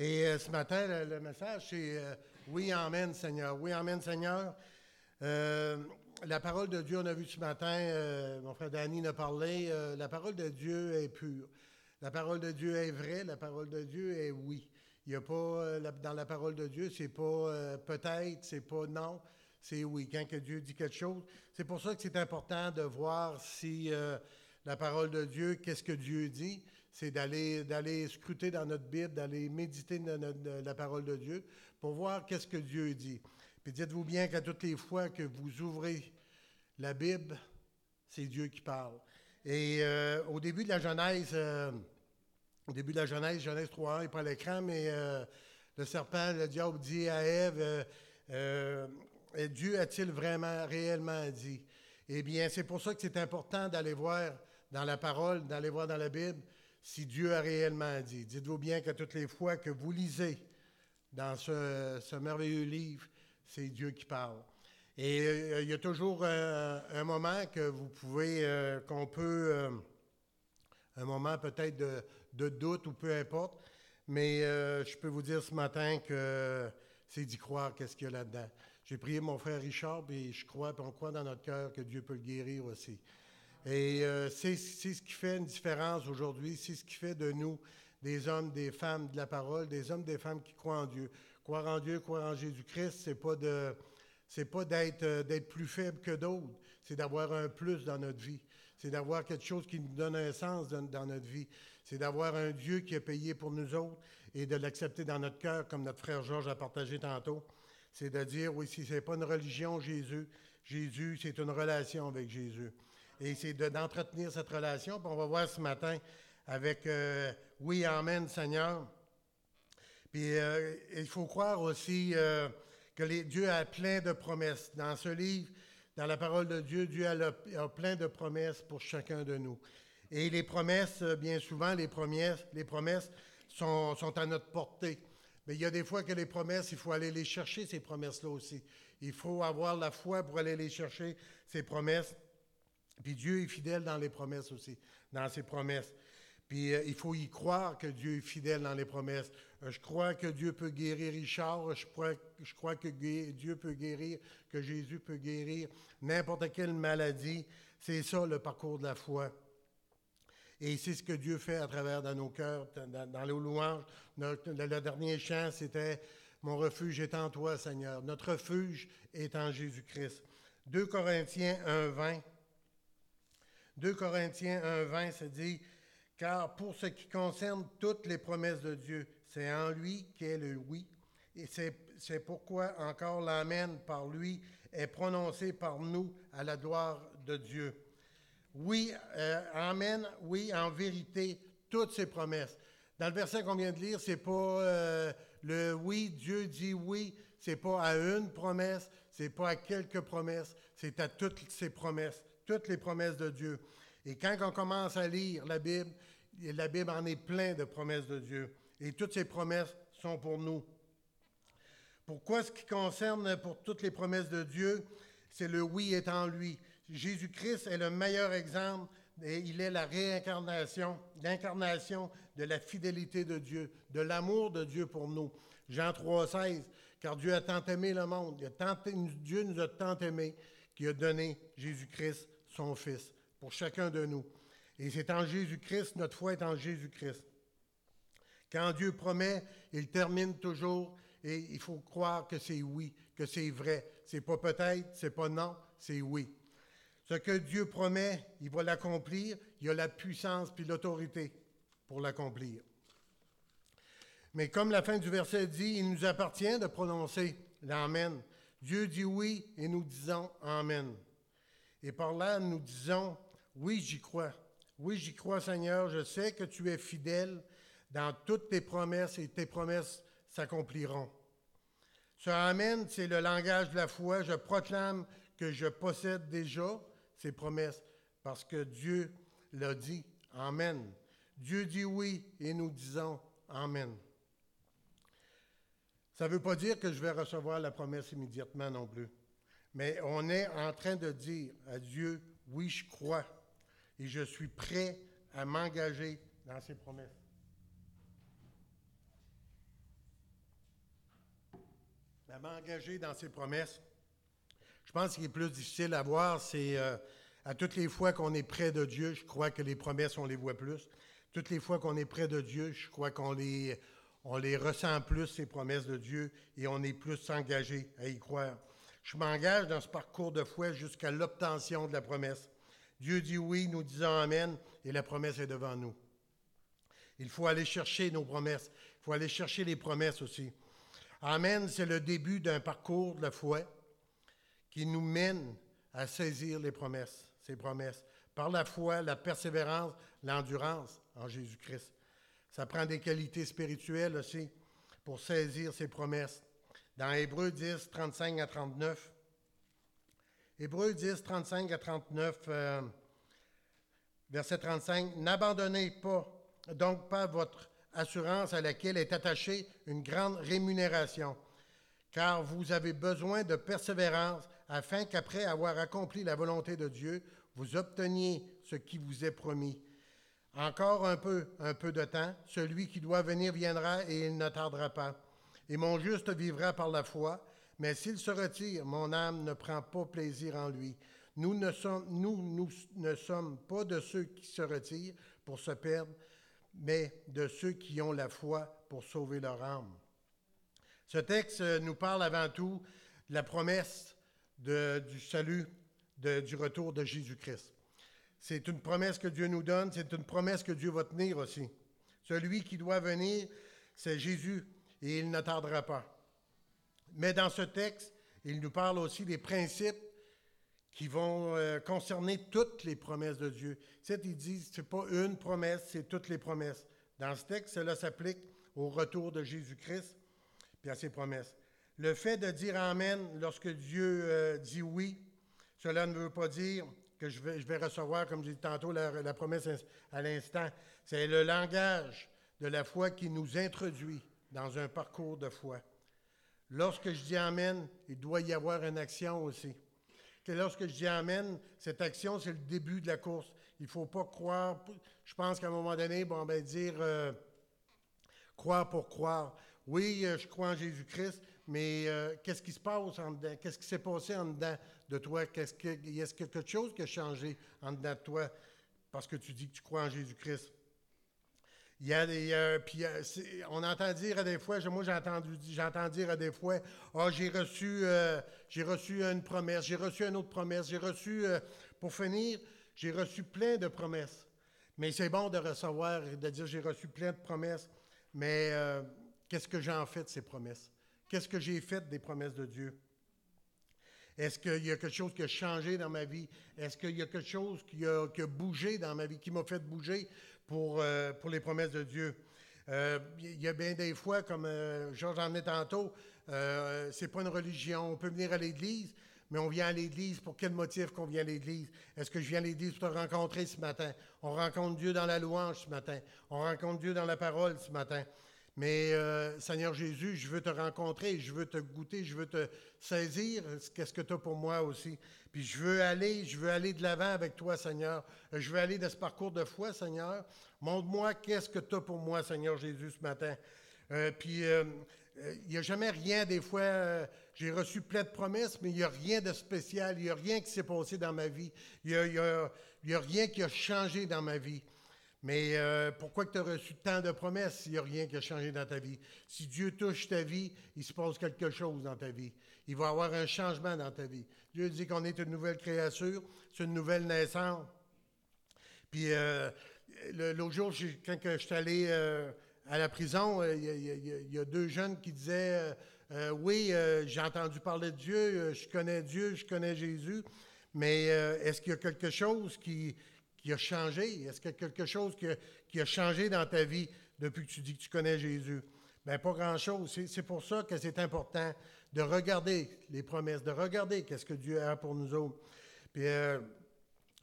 Et euh, ce matin, le, message, c'est euh, Oui, Amen, Seigneur. Oui, Amen, Seigneur. Euh, la parole de Dieu, on a vu ce matin, mon frère Danny a parlé, la parole de Dieu est pure. La parole de Dieu est vraie, la parole de Dieu est oui. Il n'y a pas, dans la parole de Dieu, c'est pas peut-être, c'est pas non, c'est oui. Quand que Dieu dit quelque chose, c'est pour ça que c'est important de voir si la parole de Dieu, qu'est-ce que Dieu dit c'est d'aller, d'aller scruter dans notre Bible, d'aller méditer dans la parole de Dieu pour voir qu'est-ce que Dieu dit. Puis dites-vous bien qu'à toutes les fois que vous ouvrez la Bible, c'est Dieu qui parle. Et euh, au début de la Genèse, euh, au début de la Genèse, Genèse 3.1, il prend l'écran, mais euh, le serpent, le diable dit à Ève, Dieu a-t-il vraiment, réellement dit? Eh bien, c'est pour ça que c'est important d'aller voir dans la parole, d'aller voir dans la Bible, si Dieu a réellement dit. Dites-vous bien que toutes les fois que vous lisez dans ce, merveilleux livre, c'est Dieu qui parle. Et euh, il y a toujours euh, un moment que vous pouvez, euh, qu'on peut, un moment peut-être de, doute ou peu importe, mais je peux vous dire ce matin que c'est d'y croire qu'est-ce qu'il y a là-dedans. J'ai prié mon frère Richard, et je crois, puis on croit dans notre cœur que Dieu peut le guérir aussi. Et euh, c'est ce qui fait une différence aujourd'hui, c'est ce qui fait de nous des hommes, des femmes de la parole, des hommes, des femmes qui croient en Dieu. Croire en Dieu, croire en Jésus-Christ, c'est pas de c'est pas d'être euh, plus faible que d'autres, c'est d'avoir un plus dans notre vie. C'est d'avoir quelque chose qui nous donne un sens dans, notre vie. C'est d'avoir un Dieu qui a payé pour nous autres et de l'accepter dans notre cœur, comme notre frère Georges a partagé tantôt. C'est de dire, oui, si c'est pas une religion, Jésus, Jésus, c'est une relation avec Jésus. Et c'est d'entretenir cette relation. On va voir ce matin avec euh, Oui, Amen, Seigneur. Puis euh, il faut croire aussi euh, que Dieu a plein de promesses. Dans ce livre, dans la parole de Dieu, Dieu a, plein de promesses pour chacun de nous. Et les promesses, bien souvent, les promesses, les promesses sont à notre portée. Mais il y a des fois que les promesses, il faut aller les chercher, ces promesses-là aussi. Il faut avoir la foi pour aller les chercher, ces promesses. Puis Dieu est fidèle dans les promesses aussi, dans ses promesses. Puis euh, il faut y croire que Dieu est fidèle dans les promesses. Euh, je crois que Dieu peut guérir Richard. Je crois, que Dieu peut guérir, que Jésus peut guérir n'importe quelle maladie. C'est ça le parcours de la foi. Et c'est ce que Dieu fait à travers dans nos cœurs, dans, dans les louanges. le dernier chant, c'était Mon refuge est en toi, Seigneur. Notre refuge est en Jésus-Christ. 2 Corinthiens 1, 20. 2 Corinthiens 1, 20 se dit, car pour ce qui concerne toutes les promesses de Dieu, c'est en lui qu'est le oui. Et c'est pourquoi encore l'Amen par lui est prononcé par nous à la gloire de Dieu. Oui, euh, Amen, oui, en vérité, toutes ces promesses. Dans le verset qu'on vient de lire, c'est pas euh, le oui, Dieu dit oui, c'est pas à une promesse, c'est pas à quelques promesses, c'est à toutes ces promesses toutes les promesses de Dieu. Et quand on commence à lire la Bible, la Bible en est plein de promesses de Dieu. Et toutes ces promesses sont pour nous. Pourquoi ce qui concerne pour toutes les promesses de Dieu, c'est le oui est en lui. Jésus-Christ est le meilleur exemple et il est la réincarnation, l'incarnation de la fidélité de Dieu, de l'amour de Dieu pour nous. Jean 3,16, car Dieu a tant aimé le monde, Dieu nous a tant aimés qu'il a donné Jésus-Christ son Fils, pour chacun de nous. Et c'est en Jésus-Christ, notre foi est en Jésus-Christ. Quand Dieu promet, il termine toujours et il faut croire que c'est oui, que c'est vrai. C'est pas peut-être, c'est pas non, c'est oui. Ce que Dieu promet, il va l'accomplir. Il a la puissance puis l'autorité pour l'accomplir. Mais comme la fin du verset dit, il nous appartient de prononcer l'Amen. Dieu dit oui et nous disons Amen. Et par là, nous disons, oui, j'y crois. Oui, j'y crois, Seigneur. Je sais que tu es fidèle dans toutes tes promesses et tes promesses s'accompliront. Ce Amen, c'est le langage de la foi. Je proclame que je possède déjà ces promesses parce que Dieu l'a dit. Amen. Dieu dit oui et nous disons Amen. Ça ne veut pas dire que je vais recevoir la promesse immédiatement non plus. Mais on est en train de dire à Dieu, oui, je crois et je suis prêt à m'engager dans ses promesses. à m'engager dans ses promesses. Je pense qu'il est plus difficile à voir, c'est euh, à toutes les fois qu'on est près de Dieu, je crois que les promesses, on les voit plus. Toutes les fois qu'on est près de Dieu, je crois qu'on les, on les ressent plus, ces promesses de Dieu, et on est plus engagé à y croire. Je m'engage dans ce parcours de foi jusqu'à l'obtention de la promesse. Dieu dit oui, nous disons Amen, et la promesse est devant nous. Il faut aller chercher nos promesses. Il faut aller chercher les promesses aussi. Amen, c'est le début d'un parcours de la foi qui nous mène à saisir les promesses, ces promesses, par la foi, la persévérance, l'endurance en Jésus-Christ. Ça prend des qualités spirituelles aussi pour saisir ces promesses. Dans Hébreu 10, 35 à 39, Hébreu 10, 35 à 39, euh, verset 35, N'abandonnez pas, donc pas votre assurance à laquelle est attachée une grande rémunération, car vous avez besoin de persévérance afin qu'après avoir accompli la volonté de Dieu, vous obteniez ce qui vous est promis. Encore un peu, un peu de temps, celui qui doit venir viendra et il ne tardera pas. Et mon juste vivra par la foi, mais s'il se retire, mon âme ne prend pas plaisir en lui. Nous ne, sommes, nous, nous ne sommes pas de ceux qui se retirent pour se perdre, mais de ceux qui ont la foi pour sauver leur âme. Ce texte nous parle avant tout de la promesse du salut, du retour de Jésus-Christ. C'est une promesse que Dieu nous donne, c'est une promesse que Dieu va tenir aussi. Celui qui doit venir, c'est Jésus, et il ne tardera pas. Mais dans ce texte, il nous parle aussi des principes qui vont euh, concerner toutes les promesses de Dieu. C'est, il dit, ce n'est pas une promesse, c'est toutes les promesses. Dans ce texte, cela s'applique au retour de Jésus-Christ et à ses promesses. Le fait de dire Amen lorsque Dieu euh, dit oui, cela ne veut pas dire que je vais, recevoir, comme j'ai dit tantôt, la, la promesse à l'instant. C'est le langage de la foi qui nous introduit dans un parcours de foi. Lorsque je dis Amen, il doit y avoir une action aussi. Que lorsque je dis Amen, cette action, c'est le début de la course. Il ne faut pas croire. Je pense qu'à un moment donné, bon, ben, dire euh, croire pour croire. Oui, euh, je crois en Jésus-Christ, mais euh, qu'est-ce qui se passe en dedans? Qu'est-ce qui s'est passé en dedans de toi? Qu'est-ce que, y quelque chose qui a changé en dedans de toi? Parce que tu dis que tu crois en Jésus-Christ? Il y a des, euh, euh, on entend dire à des fois, moi j'entends dire à des fois, ah j'ai reçu, euh, j'ai reçu une promesse, j'ai reçu une autre promesse, j'ai reçu, pour finir, j'ai reçu plein de promesses. Mais c'est bon de recevoir et de dire j'ai reçu plein de promesses, mais qu'est-ce que j'en fais de ces promesses? Qu'est-ce que j'ai fait des promesses de Dieu? Est-ce qu'il y a quelque chose qui a changé dans ma vie? Est-ce qu'il y a quelque chose qui a, qui a bougé dans ma vie, qui m'a fait bouger? Pour, euh, pour les promesses de Dieu. Euh, il y a bien des fois, comme euh, Georges en est tantôt, euh, c'est pas une religion. On peut venir à l'Église, mais on vient à l'Église pour quel motif qu'on vient à l'Église? Est-ce que je viens à l'Église pour te rencontrer ce matin? On rencontre Dieu dans la louange ce matin. On rencontre Dieu dans la parole ce matin. Mais Seigneur Jésus, je veux te rencontrer, je veux te goûter, je veux te saisir. Qu'est-ce que tu as pour moi aussi? Puis je veux aller, je veux aller de l'avant avec toi, Seigneur. Je veux aller dans ce parcours de foi, Seigneur. Montre-moi qu'est-ce que tu as pour moi, Seigneur Jésus, ce matin. Euh, puis euh, euh, il n'y a jamais rien, des fois, j'ai reçu plein de promesses, mais il n'y a rien de spécial, il n'y a rien qui s'est passé dans ma vie. Il n'y a, a, rien qui a changé dans ma vie. Mais pourquoi tu as reçu tant de promesses s'il n'y a rien qui a changé dans ta vie? Si Dieu touche ta vie, il se passe quelque chose dans ta vie. Il va y avoir un changement dans ta vie. Dieu dit qu'on est une nouvelle créature, c'est une nouvelle naissance. Puis euh, l'autre jour, quand je suis allé euh, à la prison, euh, il y, a deux jeunes qui disaient Oui, j'ai entendu parler de Dieu, je connais Dieu, je connais Jésus, mais est-ce qu'il y a quelque chose qui, a changé? Est-ce qu'il y a quelque chose qui a, qui changé dans ta vie depuis que tu dis que tu connais Jésus? Bien, pas grand-chose. C'est pour ça que c'est important de regarder les promesses, de regarder qu'est-ce que Dieu a pour nous autres. Euh,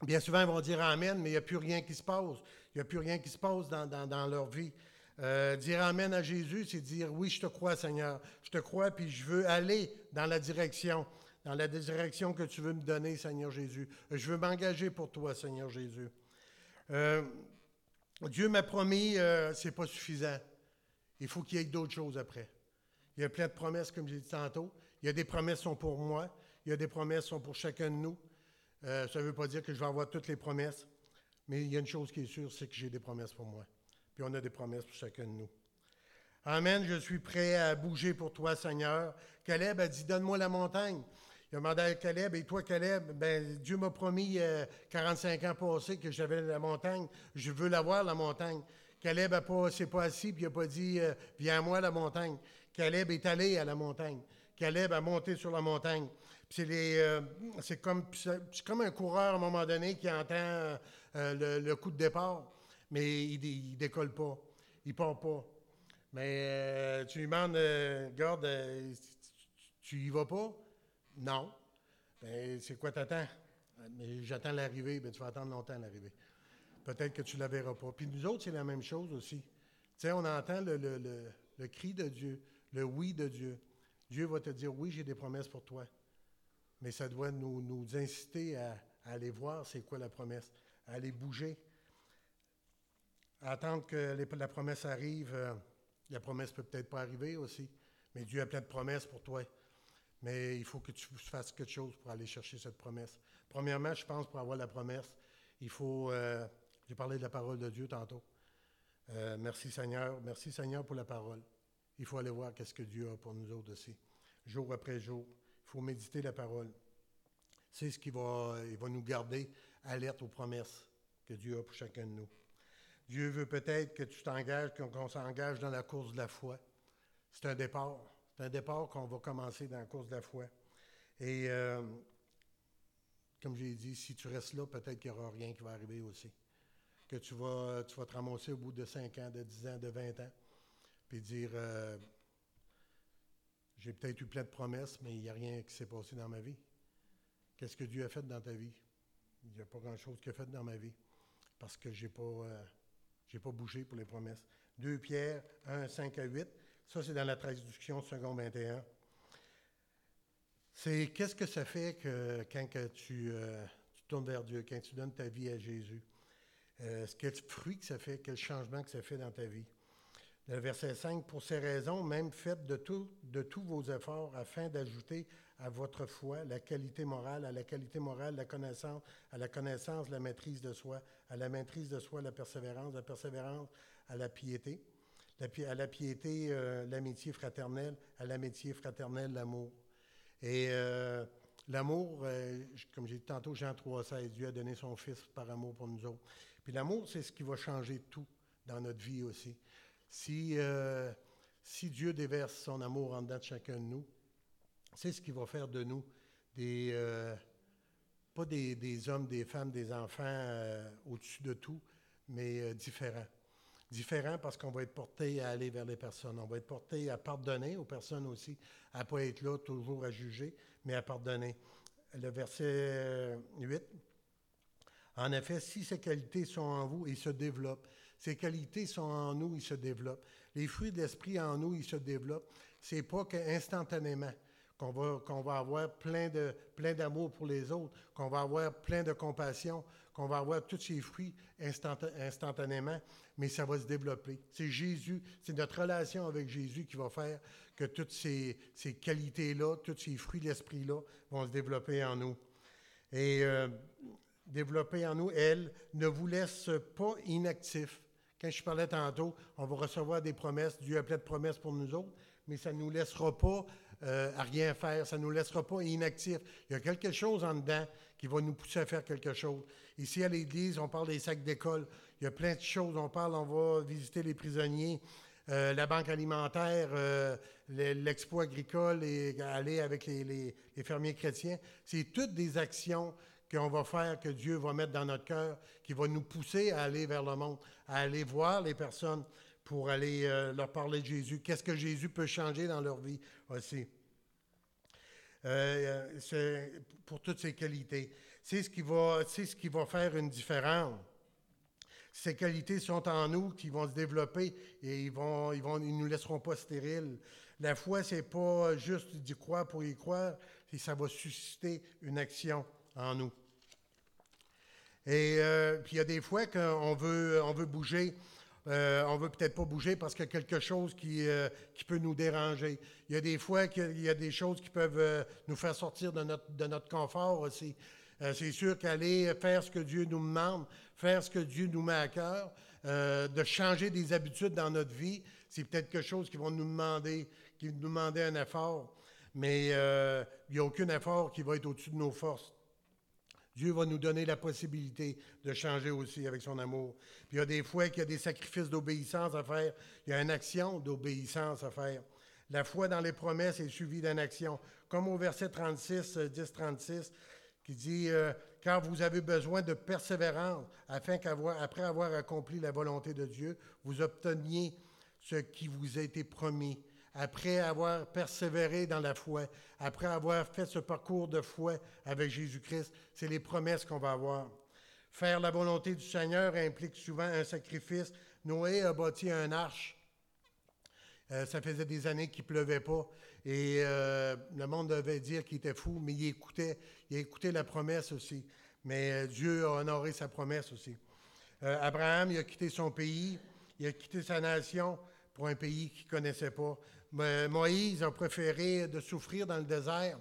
bien souvent, ils vont dire Amen, mais il n'y a plus rien qui se passe. Il n'y a plus rien qui se passe dans, leur vie. Euh, dire Amen à Jésus, c'est dire Oui, je te crois, Seigneur. Je te crois, puis je veux aller dans la direction, dans la direction que tu veux me donner, Seigneur Jésus. Je veux m'engager pour toi, Seigneur Jésus. Euh, Dieu m'a promis, c'est pas suffisant. Il faut qu'il y ait d'autres choses après. Il y a plein de promesses, comme j'ai dit tantôt. Il y a des promesses qui sont pour moi. Il y a des promesses qui sont pour chacun de nous. Euh, ça ne veut pas dire que je vais avoir toutes les promesses, mais il y a une chose qui est sûre, c'est que j'ai des promesses pour moi. Puis on a des promesses pour chacun de nous. Amen, je suis prêt à bouger pour toi, Seigneur. Caleb a dit, donne-moi la montagne. Il a demandé à Caleb, et toi, Caleb, ben, Dieu m'a promis 45 euh, ans passés que j'avais la montagne. Je veux l'avoir, la montagne. Caleb ne pas, s'est pas assis, puis il n'a pas dit, euh, viens à moi, la montagne. Caleb est allé à la montagne. Caleb a monté sur la montagne. C'est, euh, c'est, comme, comme un coureur à un moment donné qui entend le, coup de départ, mais il ne décolle pas, il ne part pas. Mais tu lui demandes, garde, tu y vas pas? Non. Ben, c'est quoi t'attends? Mais j'attends l'arrivée, ben, tu vas attendre longtemps l'arrivée. Peut-être que tu ne la verras pas. Puis nous autres, c'est la même chose aussi. Tu sais, on entend le, le, le, cri de Dieu, le oui de Dieu. Dieu va te dire, oui, j'ai des promesses pour toi. Mais ça doit nous, nous inciter à, aller voir c'est quoi la promesse, à aller bouger, à attendre que la promesse arrive. Euh, la promesse peut peut-être pas arriver aussi, mais Dieu a plein de promesses pour toi. Mais il faut que tu fasses quelque chose pour aller chercher cette promesse. Premièrement, je pense, pour avoir la promesse, il faut. Euh, j'ai parlé de la parole de Dieu tantôt. Euh, merci Seigneur. Merci Seigneur pour la parole. Il faut aller voir qu'est-ce que Dieu a pour nous autres aussi. Jour après jour, il faut méditer la parole. C'est ce qui va, il va nous garder alerte aux promesses que Dieu a pour chacun de nous. Dieu veut peut-être que tu t'engages, qu'on s'engage dans la course de la foi. C'est un départ. C'est un départ qu'on va commencer dans la course de la foi. Et euh, comme j'ai dit, si tu restes là, peut-être qu'il n'y aura rien qui va arriver aussi. Que tu vas, tu vas te ramasser au bout de 5 ans, de 10 ans, de 20 ans, puis dire euh, J'ai peut-être eu plein de promesses, mais il n'y a rien qui s'est passé dans ma vie. Qu'est-ce que Dieu a fait dans ta vie? Il n'y a pas grand-chose qu'il a fait dans ma vie parce que je n'ai pas, euh, pas bougé pour les promesses. 2 Pierre 1, 5 à 8. Ça, c'est dans la traduction second 21. C'est qu'est-ce que ça fait que quand que tu, euh, tu, tournes vers Dieu, quand tu donnes ta vie à Jésus? Euh, quel fruit que ça fait, quel changement que ça fait dans ta vie? Le verset 5, pour ces raisons, même faites de, tout, de tous vos efforts afin d'ajouter à votre foi la qualité morale, à la qualité morale la connaissance, à la connaissance la maîtrise de soi, à la maîtrise de soi la persévérance, la persévérance à la piété, à la piété, euh, l'amitié fraternelle, à l'amitié fraternelle, l'amour. Et euh, l'amour, euh, comme j'ai dit tantôt, Jean 3,16, Dieu a donné son Fils par amour pour nous autres. Puis l'amour, c'est ce qui va changer tout dans notre vie aussi. Si, si Dieu déverse son amour en dedans de chacun de nous, c'est ce qui va faire de nous des, pas des, des, hommes, des femmes, des enfants au-dessus de tout, mais différents différent parce qu'on va être porté à aller vers les personnes. On va être porté à pardonner aux personnes aussi, à ne pas être là toujours à juger, mais à pardonner. Le verset 8. En effet, si ces qualités sont en vous, ils se développent. Ces qualités sont en nous, ils se développent. Les fruits de l'esprit en nous, ils se développent. C'est pas qu'instantanément qu'on va, va avoir plein, de, plein d'amour pour les autres, qu'on va avoir plein de compassion, qu'on va avoir tous ces fruits instantanément, mais ça va se développer. C'est Jésus, c'est notre relation avec Jésus qui va faire que toutes ces, ces qualités-là, tous ces fruits de l'esprit-là vont se développer en nous. Et euh, développer en nous, elle, ne vous laisse pas inactifs. Quand je parlais tantôt, on va recevoir des promesses, Dieu a plein de promesses pour nous autres, mais ça ne nous laissera pas euh, à rien faire, ça ne nous laissera pas inactifs. Il y a quelque chose en dedans qui va nous pousser à faire quelque chose. Ici, à l'Église, on parle des sacs d'école. Il y a plein de choses. On parle, on va visiter les prisonniers, euh, la banque alimentaire, euh, l'expo agricole et aller avec les, fermiers chrétiens. C'est toutes des actions qu'on va faire, que Dieu va mettre dans notre cœur, qui va nous pousser à aller vers le monde, à aller voir les personnes pour aller euh, leur parler de Jésus. Qu'est-ce que Jésus peut changer dans leur vie? Aussi? Euh, c'est pour toutes ces qualités. C'est ce, qui va, ce qui va faire une différence. Ces qualités sont en nous, qui vont se développer et ils vont, ils vont, ils nous laisseront pas stériles. La foi, c'est pas juste d'y croire pour y croire, c'est ça va susciter une action en nous. Et euh, puis il y a des fois qu'on veut, on veut bouger euh, on veut peut-être pas bouger parce qu'il y a quelque chose qui, euh, qui peut nous déranger. Il y a des fois qu'il y a des choses qui peuvent euh, nous faire sortir de notre, confort aussi. c'est sûr qu'aller faire ce que Dieu nous demande, faire ce que Dieu nous met à cœur, de changer des habitudes dans notre vie, c'est peut-être quelque chose qui va nous demander, qui nous demander un effort. Mais il n'y a aucun effort qui va être au-dessus de nos forces. Dieu va nous donner la possibilité de changer aussi avec son amour. Puis il y a des fois qu'il y a des sacrifices d'obéissance à faire. Il y a une action d'obéissance à faire. La foi dans les promesses est suivie d'une action. Comme au verset 36, 10, 36, qui dit euh, Car vous avez besoin de persévérance, afin qu'après avoir accompli la volonté de Dieu, vous obteniez ce qui vous a été promis après avoir persévéré dans la foi, après avoir fait ce parcours de foi avec Jésus-Christ, c'est les promesses qu'on va avoir. Faire la volonté du Seigneur implique souvent un sacrifice. Noé a bâti un arche. Euh, ça faisait des années qu'il pleuvait pas. Et euh, le monde devait dire qu'il était fou, mais il écoutait. Il écoutait la promesse aussi. Mais euh, Dieu a honoré sa promesse aussi. Abraham, il a quitté son pays, il a quitté sa nation pour un pays qu'il ne connaissait pas. Moïse a préféré souffrir dans le désert.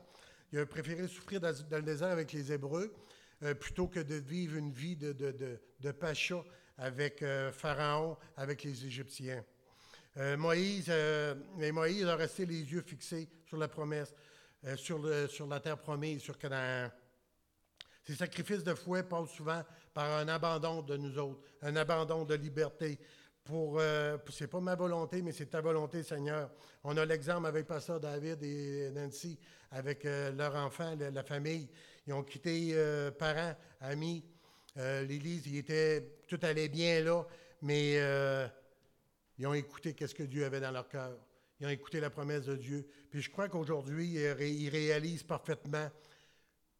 Il a préféré souffrir dans, le désert avec les Hébreux euh, plutôt que de vivre une vie de, de, pacha avec euh, Pharaon, avec les Égyptiens. Euh, Moïse, a resté les yeux fixés sur la promesse, sur, sur la terre promise, sur Canaan. Ces sacrifices de foi passent souvent par un abandon de nous autres, un abandon de liberté, pour, euh, c'est pas ma volonté, mais c'est ta volonté, Seigneur. On a l'exemple avec Pasteur David et Nancy, avec euh, leur enfant, la, famille. Ils ont quitté euh, parents, amis. L'Église, ils étaient, tout allait bien là, mais ils ont écouté qu'est-ce que Dieu avait dans leur cœur. Ils ont écouté la promesse de Dieu. Puis je crois qu'aujourd'hui, ils réalisent parfaitement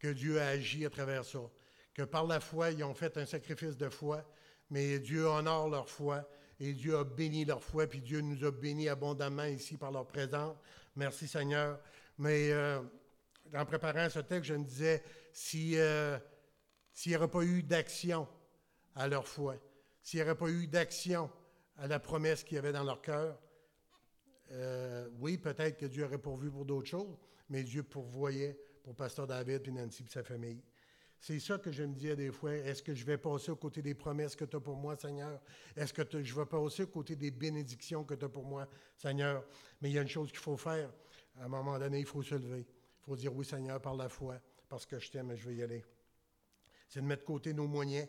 que Dieu a agi à travers ça. Que par la foi, ils ont fait un sacrifice de foi, mais Dieu honore leur foi et Dieu a béni leur foi, puis Dieu nous a bénis abondamment ici par leur présence. Merci Seigneur. Mais euh, en préparant ce texte, je me disais, si, euh, s'il n'y aurait pas eu d'action à leur foi, s'il n'y aurait pas eu d'action à la promesse qu'il y avait dans leur cœur, euh, oui, peut-être que Dieu aurait pourvu pour d'autres choses, mais Dieu pourvoyait pour Pasteur David et Nancy et sa famille. C'est ça que je me disais des fois. Est-ce que je vais passer aux côtés des promesses que tu as pour moi, Seigneur? Est-ce que je vais passer aux côtés des bénédictions que tu as pour moi, Seigneur? Mais il y a une chose qu'il faut faire. À un moment donné, il faut se lever. Il faut dire oui, Seigneur, par la foi, parce que je t'aime et je vais y aller. C'est de mettre de côté nos moyens.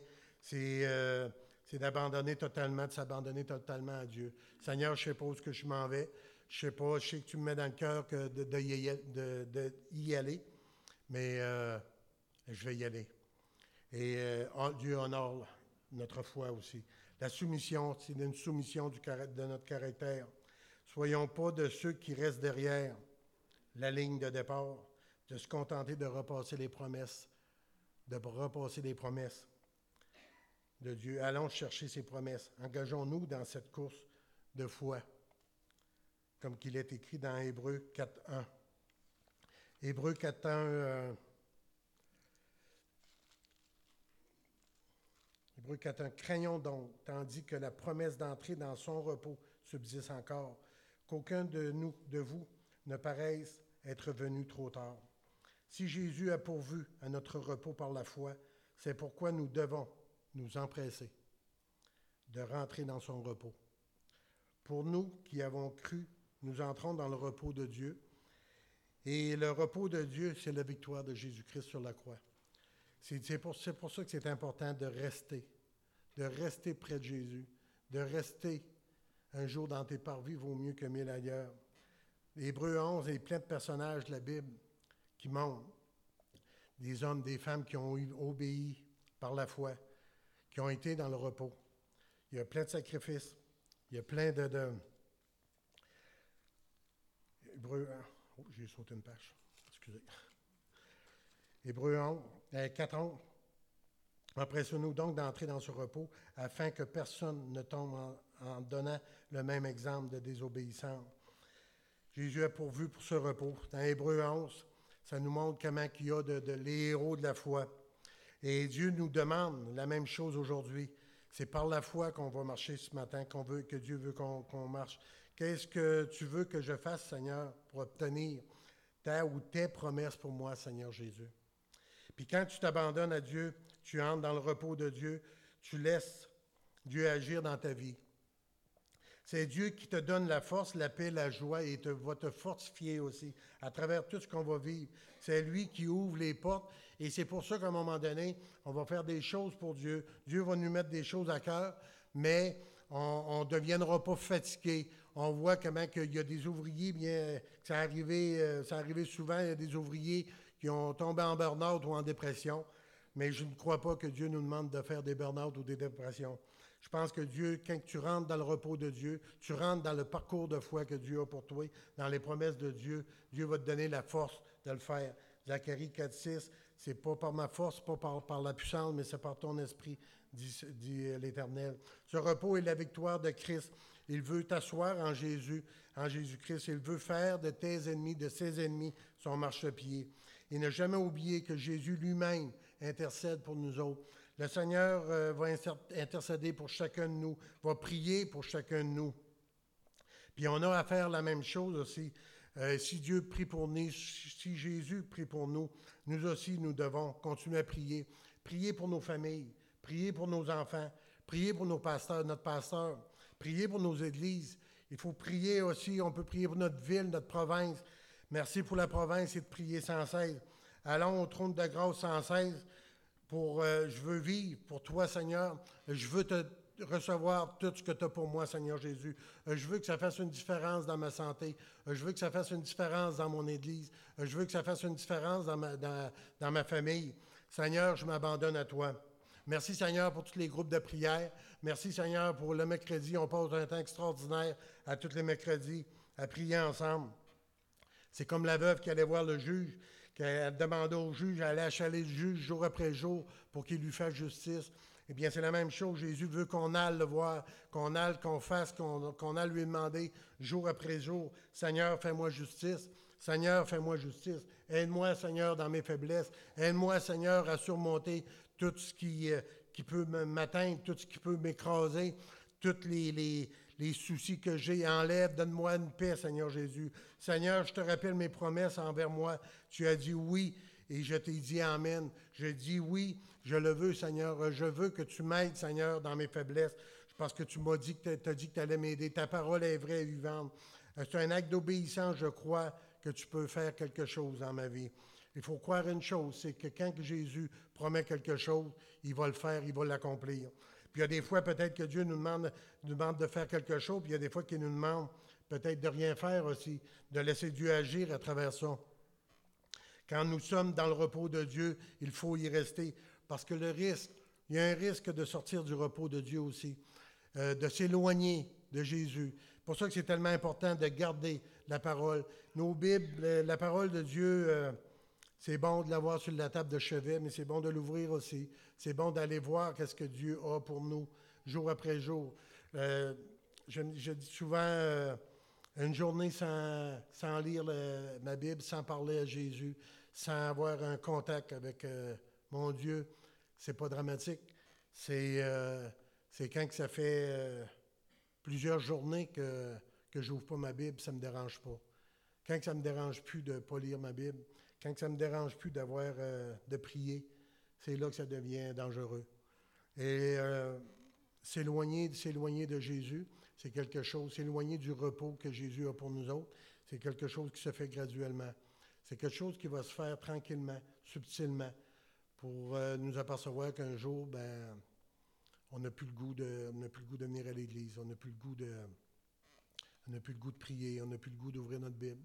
Euh, c'est d'abandonner totalement, de s'abandonner totalement à Dieu. Seigneur, je sais pas où que je m'en vais. Je ne sais pas, je sais que tu me mets dans le cœur de, de, aller. Mais euh, je vais y aller. Et euh, Dieu honore notre foi aussi. La soumission, c'est une soumission de notre caractère. Soyons pas de ceux qui restent derrière la ligne de départ, de se contenter de repasser les promesses, de repasser les promesses de Dieu. Allons chercher ses promesses. Engageons-nous dans cette course de foi, comme qu'il est écrit dans Hébreu 4.1. Hébreu 4.1. Hébreu 4, craignons donc, tandis que la promesse d'entrer dans son repos subsiste encore, qu'aucun de nous, de vous, ne paraisse être venu trop tard. Si Jésus a pourvu à notre repos par la foi, c'est pourquoi nous devons nous empresser de rentrer dans son repos. Pour nous qui avons cru, nous entrons dans le repos de Dieu. Et le repos de Dieu, c'est la victoire de Jésus-Christ sur la croix. C'est pour, ça que c'est important de rester de rester près de Jésus, de rester un jour dans tes parvis vaut mieux que mille ailleurs. L'Hébreu 11 est plein de personnages de la Bible qui montrent des hommes, des femmes qui ont obéi par la foi, qui ont été dans le repos. Il y a plein de sacrifices. Il y a plein de. de... Hébreu. Oh, j'ai sauté une page. Excusez. Hébreu 11, 4 11. Empressons-nous donc d'entrer dans ce repos afin que personne ne tombe en, donnant le même exemple de désobéissance? Jésus a pourvu pour ce repos. Dans Hébreu 11, ça nous montre comment il y a de, les héros de la foi. Et Dieu nous demande la même chose aujourd'hui. C'est par la foi qu'on va marcher ce matin, qu'on veut, que Dieu veut qu'on marche. Qu'est-ce que tu veux que je fasse, Seigneur, pour obtenir ta ou tes promesses pour moi, Seigneur Jésus? Puis quand tu t'abandonnes à Dieu, tu entres dans le repos de Dieu, tu laisses Dieu agir dans ta vie. C'est Dieu qui te donne la force, la paix, la joie et te, va te fortifier aussi à travers tout ce qu'on va vivre. C'est lui qui ouvre les portes et c'est pour ça qu'à un moment donné, on va faire des choses pour Dieu. Dieu va nous mettre des choses à cœur, mais on ne deviendra pas fatigué. On voit comment qu'il y a des ouvriers, bien, ça arrivé, euh, ça arrivé souvent, il y a des ouvriers qui ont tombé en burn-out ou en dépression, mais je ne crois pas que Dieu nous demande de faire des burn-out ou des dépressions. Je pense que Dieu, quand tu rentres dans le repos de Dieu, tu rentres dans le parcours de foi que Dieu a pour toi, dans les promesses de Dieu, Dieu va te donner la force de le faire. Zacharie 4.6, c'est pas par ma force, pas par, la puissance, mais c'est par ton esprit, dit, dit l'Éternel. Ce repos est la victoire de Christ. Il veut t'asseoir en Jésus, en Jésus-Christ. Il veut faire de tes ennemis, de ses ennemis, son marchepied. Il n'a jamais oublié que Jésus lui-même intercède pour nous autres. Le Seigneur euh, va intercéder pour chacun de nous, va prier pour chacun de nous. Puis on a à faire la même chose aussi. Euh, si Dieu prie pour nous, si Jésus prie pour nous, nous aussi, nous devons continuer à prier. Prier pour nos familles, prier pour nos enfants, prier pour nos pasteurs, notre pasteur, prier pour nos églises. Il faut prier aussi, on peut prier pour notre ville, notre province. Merci pour la province et de prier sans cesse. Allons au trône de grâce sans cesse pour euh, je veux vivre pour toi, Seigneur. Je veux te recevoir tout ce que tu as pour moi, Seigneur Jésus. Euh, je veux que ça fasse une différence dans ma santé. Euh, je veux que ça fasse une différence dans mon Église. Je veux que ça fasse une différence dans ma, dans, ma famille. Seigneur, je m'abandonne à toi. Merci, Seigneur, pour tous les groupes de prière. Merci, Seigneur, pour le mercredi. On passe un temps extraordinaire à tous les mercredis à prier ensemble. C'est comme la veuve qui allait voir le juge qu'elle demandait au juge, elle allait achaler le juge jour après jour pour qu'il lui fasse justice. Eh bien, c'est la même chose. Jésus veut qu'on aille le voir, qu'on aille, qu'on fasse, qu'on aille lui demander jour après jour, Seigneur, fais-moi justice. Seigneur, fais-moi justice. Aide-moi, Seigneur, dans mes faiblesses. Aide-moi, Seigneur, à surmonter tout ce qui, euh, peut m'atteindre, tout ce qui peut m'écraser, tous les, les, les soucis que j'ai. Enlève, donne-moi une paix, Seigneur Jésus. Seigneur, je te rappelle mes promesses envers moi. Tu as dit oui et je t'ai dit Amen. Je dis oui, je le veux, Seigneur. Je veux que tu m'aides, Seigneur, dans mes faiblesses, parce que tu m'as dit que tu dit que allais m'aider. Ta parole est vraie et vivante. Euh, c'est un acte d'obéissance, je crois que tu peux faire quelque chose dans ma vie. Il faut croire une chose, c'est que quand Jésus promet quelque chose, il va le faire, il va l'accomplir. Puis il y a des fois, peut-être que Dieu nous demande, de faire quelque chose, puis il y a des fois qu'il nous demande peut-être de rien faire aussi, de laisser Dieu agir à travers ça. Quand nous sommes dans le repos de Dieu, il faut y rester, parce que le risque, il y a un risque de sortir du repos de Dieu aussi, euh, de s'éloigner de Jésus. C'est pour ça que c'est tellement important de garder la parole. Nos Bibles, la parole de Dieu, euh, c'est bon de l'avoir sur la table de chevet, mais c'est bon de l'ouvrir aussi. C'est bon d'aller voir qu'est-ce que Dieu a pour nous jour après jour. Euh, je, dis souvent, euh, une journée sans, lire ma Bible, sans parler à Jésus, sans avoir un contact avec euh, mon Dieu, c'est pas dramatique. C'est quand que ça fait plusieurs journées que, je n'ouvre pas ma Bible, ça ne me dérange pas. Quand que ça ne me dérange plus de ne pas lire ma Bible, quand ça ne me dérange plus d'avoir euh, de prier, c'est là que ça devient dangereux. Et euh, s'éloigner, s'éloigner de Jésus, c'est quelque chose, s'éloigner du repos que Jésus a pour nous autres, c'est quelque chose qui se fait graduellement. C'est quelque chose qui va se faire tranquillement, subtilement, pour euh, nous apercevoir qu'un jour, ben, on n'a plus le goût de, on plus le goût de venir à l'Église, on n'a plus le goût de, on n'a plus le goût de prier, on n'a plus le goût d'ouvrir notre Bible.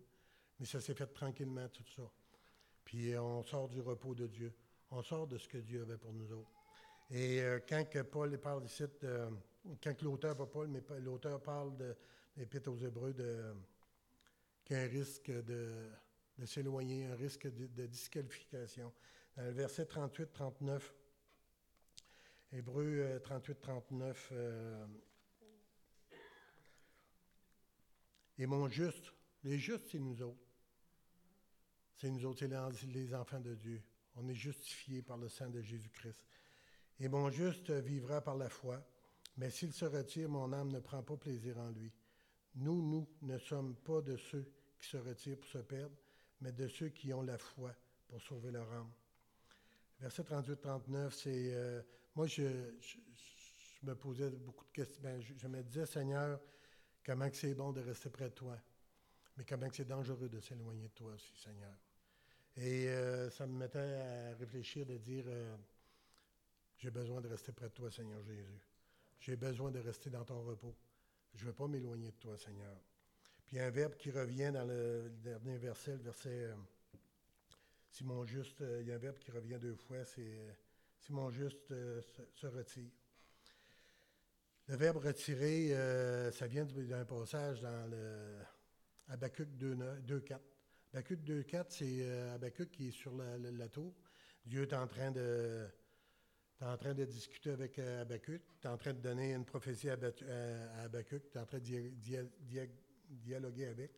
Mais ça s'est fait tranquillement, tout ça. Puis euh, on sort du repos de Dieu. On sort de ce que Dieu avait pour nous autres. Et euh, quand que Paul parle ici, quand l'auteur, pas Paul, mais l'auteur parle de l'Épître aux Hébreux, de, qu'il y a un risque de, s'éloigner, un risque de, disqualification. Dans le verset 38-39, Hébreux 38-39, euh, et mon juste, les justes, c'est nous autres. C'est nous autres, les enfants de Dieu. On est justifiés par le sang de Jésus-Christ. Et mon juste vivra par la foi. Mais s'il se retire, mon âme ne prend pas plaisir en lui. Nous, nous ne sommes pas de ceux qui se retirent pour se perdre, mais de ceux qui ont la foi pour sauver leur âme. Verset 38-39, c'est... Euh, moi, je, me posais beaucoup de questions. Ben, je, me disais, Seigneur, comment c'est bon de rester près de toi, mais comment c'est dangereux de s'éloigner de toi aussi, Seigneur. Et euh, ça me mettait à réfléchir, de dire, euh, j'ai besoin de rester près de toi, Seigneur Jésus. J'ai besoin de rester dans ton repos. Je ne veux pas m'éloigner de toi, Seigneur. Puis il y a un verbe qui revient dans le dernier verset, le verset Simon Juste, il y a un verbe qui revient deux fois, c'est Simon Juste se, retire. Le verbe retirer, ça vient d'un passage dans le Habakkuk 2.4. Habakkuk 2.4, c'est Habakkuk qui est sur la, tour. Dieu est en train de, discuter avec Habakkuk, tu es en train de donner une prophétie à Habakkuk, tu es en train de dialoguer avec.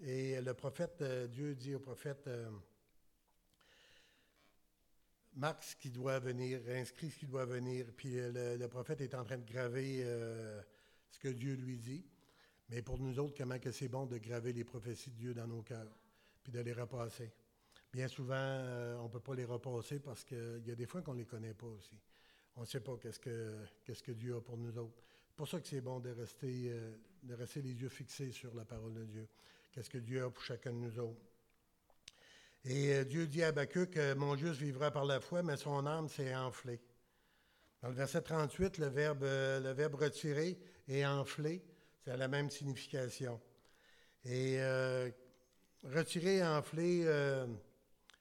Et le prophète, Dieu dit au prophète, marque ce qui doit venir, inscrit ce qui doit venir. Puis le, prophète est en train de graver euh, ce que Dieu lui dit. Mais pour nous autres, comment que c'est bon de graver les prophéties de Dieu dans nos cœurs, puis de les repasser? Bien souvent, euh, on ne peut pas les repasser parce qu'il y a des fois qu'on ne les connaît pas aussi. On ne sait pas qu'est-ce que, qu'est-ce que Dieu a pour nous autres. C'est pour ça que c'est bon de rester, euh, de rester les yeux fixés sur la parole de Dieu. Qu'est-ce que Dieu a pour chacun de nous autres. Et euh, Dieu dit à Habakkuk, que mon juste vivra par la foi, mais son âme s'est enflée. Dans le verset 38, le verbe, le verbe retirer et enfler, c'est la même signification. Et euh, retirer et enfler,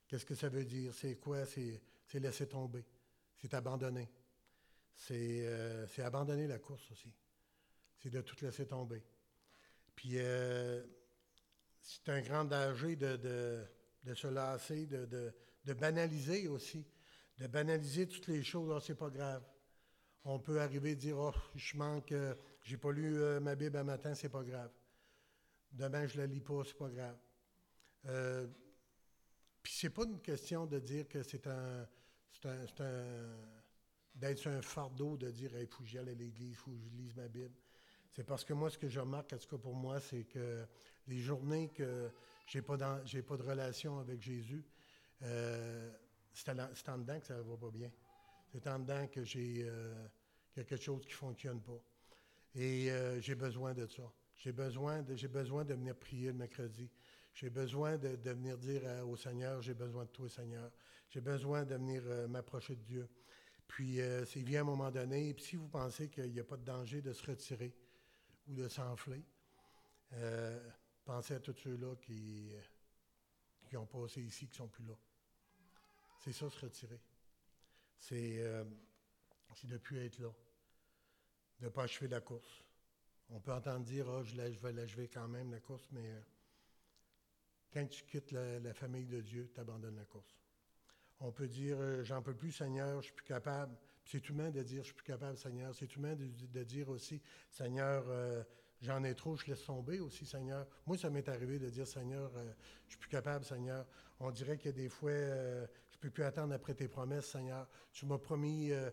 qu'est-ce que ça veut dire? C'est quoi? C'est, laisser tomber. C'est abandonner. C'est, abandonner la course aussi. C'est de tout laisser tomber. Puis, c'est un grand danger de de se lasser, de, banaliser aussi, de banaliser toutes les choses. Oh, c'est pas grave. On peut arriver à dire Oh, je manque, euh, j'ai pas lu euh, ma Bible un matin, c'est pas grave. Demain, je la lis pas, c'est pas grave. Euh, puis c'est pas une question de dire que c'est un, c'est un, d'être un fardeau de dire il faut que j'aille à l'église, il faut que je lise ma Bible. C'est parce que moi, ce que je remarque, en tout cas pour moi, c'est que les journées que j'ai pas, pas de relation avec Jésus, euh, c'est en dedans que ça ne va pas bien. C'est en dedans que j'ai euh, quelque chose qui ne fonctionne pas. Et euh, j'ai besoin de ça. J'ai besoin de, j'ai besoin de venir prier le mercredi. J'ai besoin de, venir dire au Seigneur, j'ai besoin de toi, Seigneur. J'ai besoin de venir m'approcher de Dieu. Puis, il vient un moment donné, et puis si vous pensez qu'il n'y a pas de danger de se retirer ou de s'enfler, Pensez à tous ceux-là qui, qui ont passé ici, qui ne sont plus là. C'est ça, se retirer. C'est euh, de ne plus être là, de ne pas achever la course. On peut entendre dire, oh, je, vais l'achever quand même, la course, mais euh, quand tu quittes la, famille de Dieu, tu abandonnes la course. On peut dire, euh, j'en peux plus, Seigneur, je suis plus capable. C'est humain de dire, je suis plus capable, Seigneur. C'est humain de, de, dire aussi, Seigneur, J'en ai trop, je laisse tomber aussi, Seigneur. Moi, ça m'est arrivé de dire, Seigneur, je euh, je suis plus capable, Seigneur. On dirait qu'il y a des fois, euh, je ne peux plus attendre après tes promesses, Seigneur. Tu m'as promis, euh,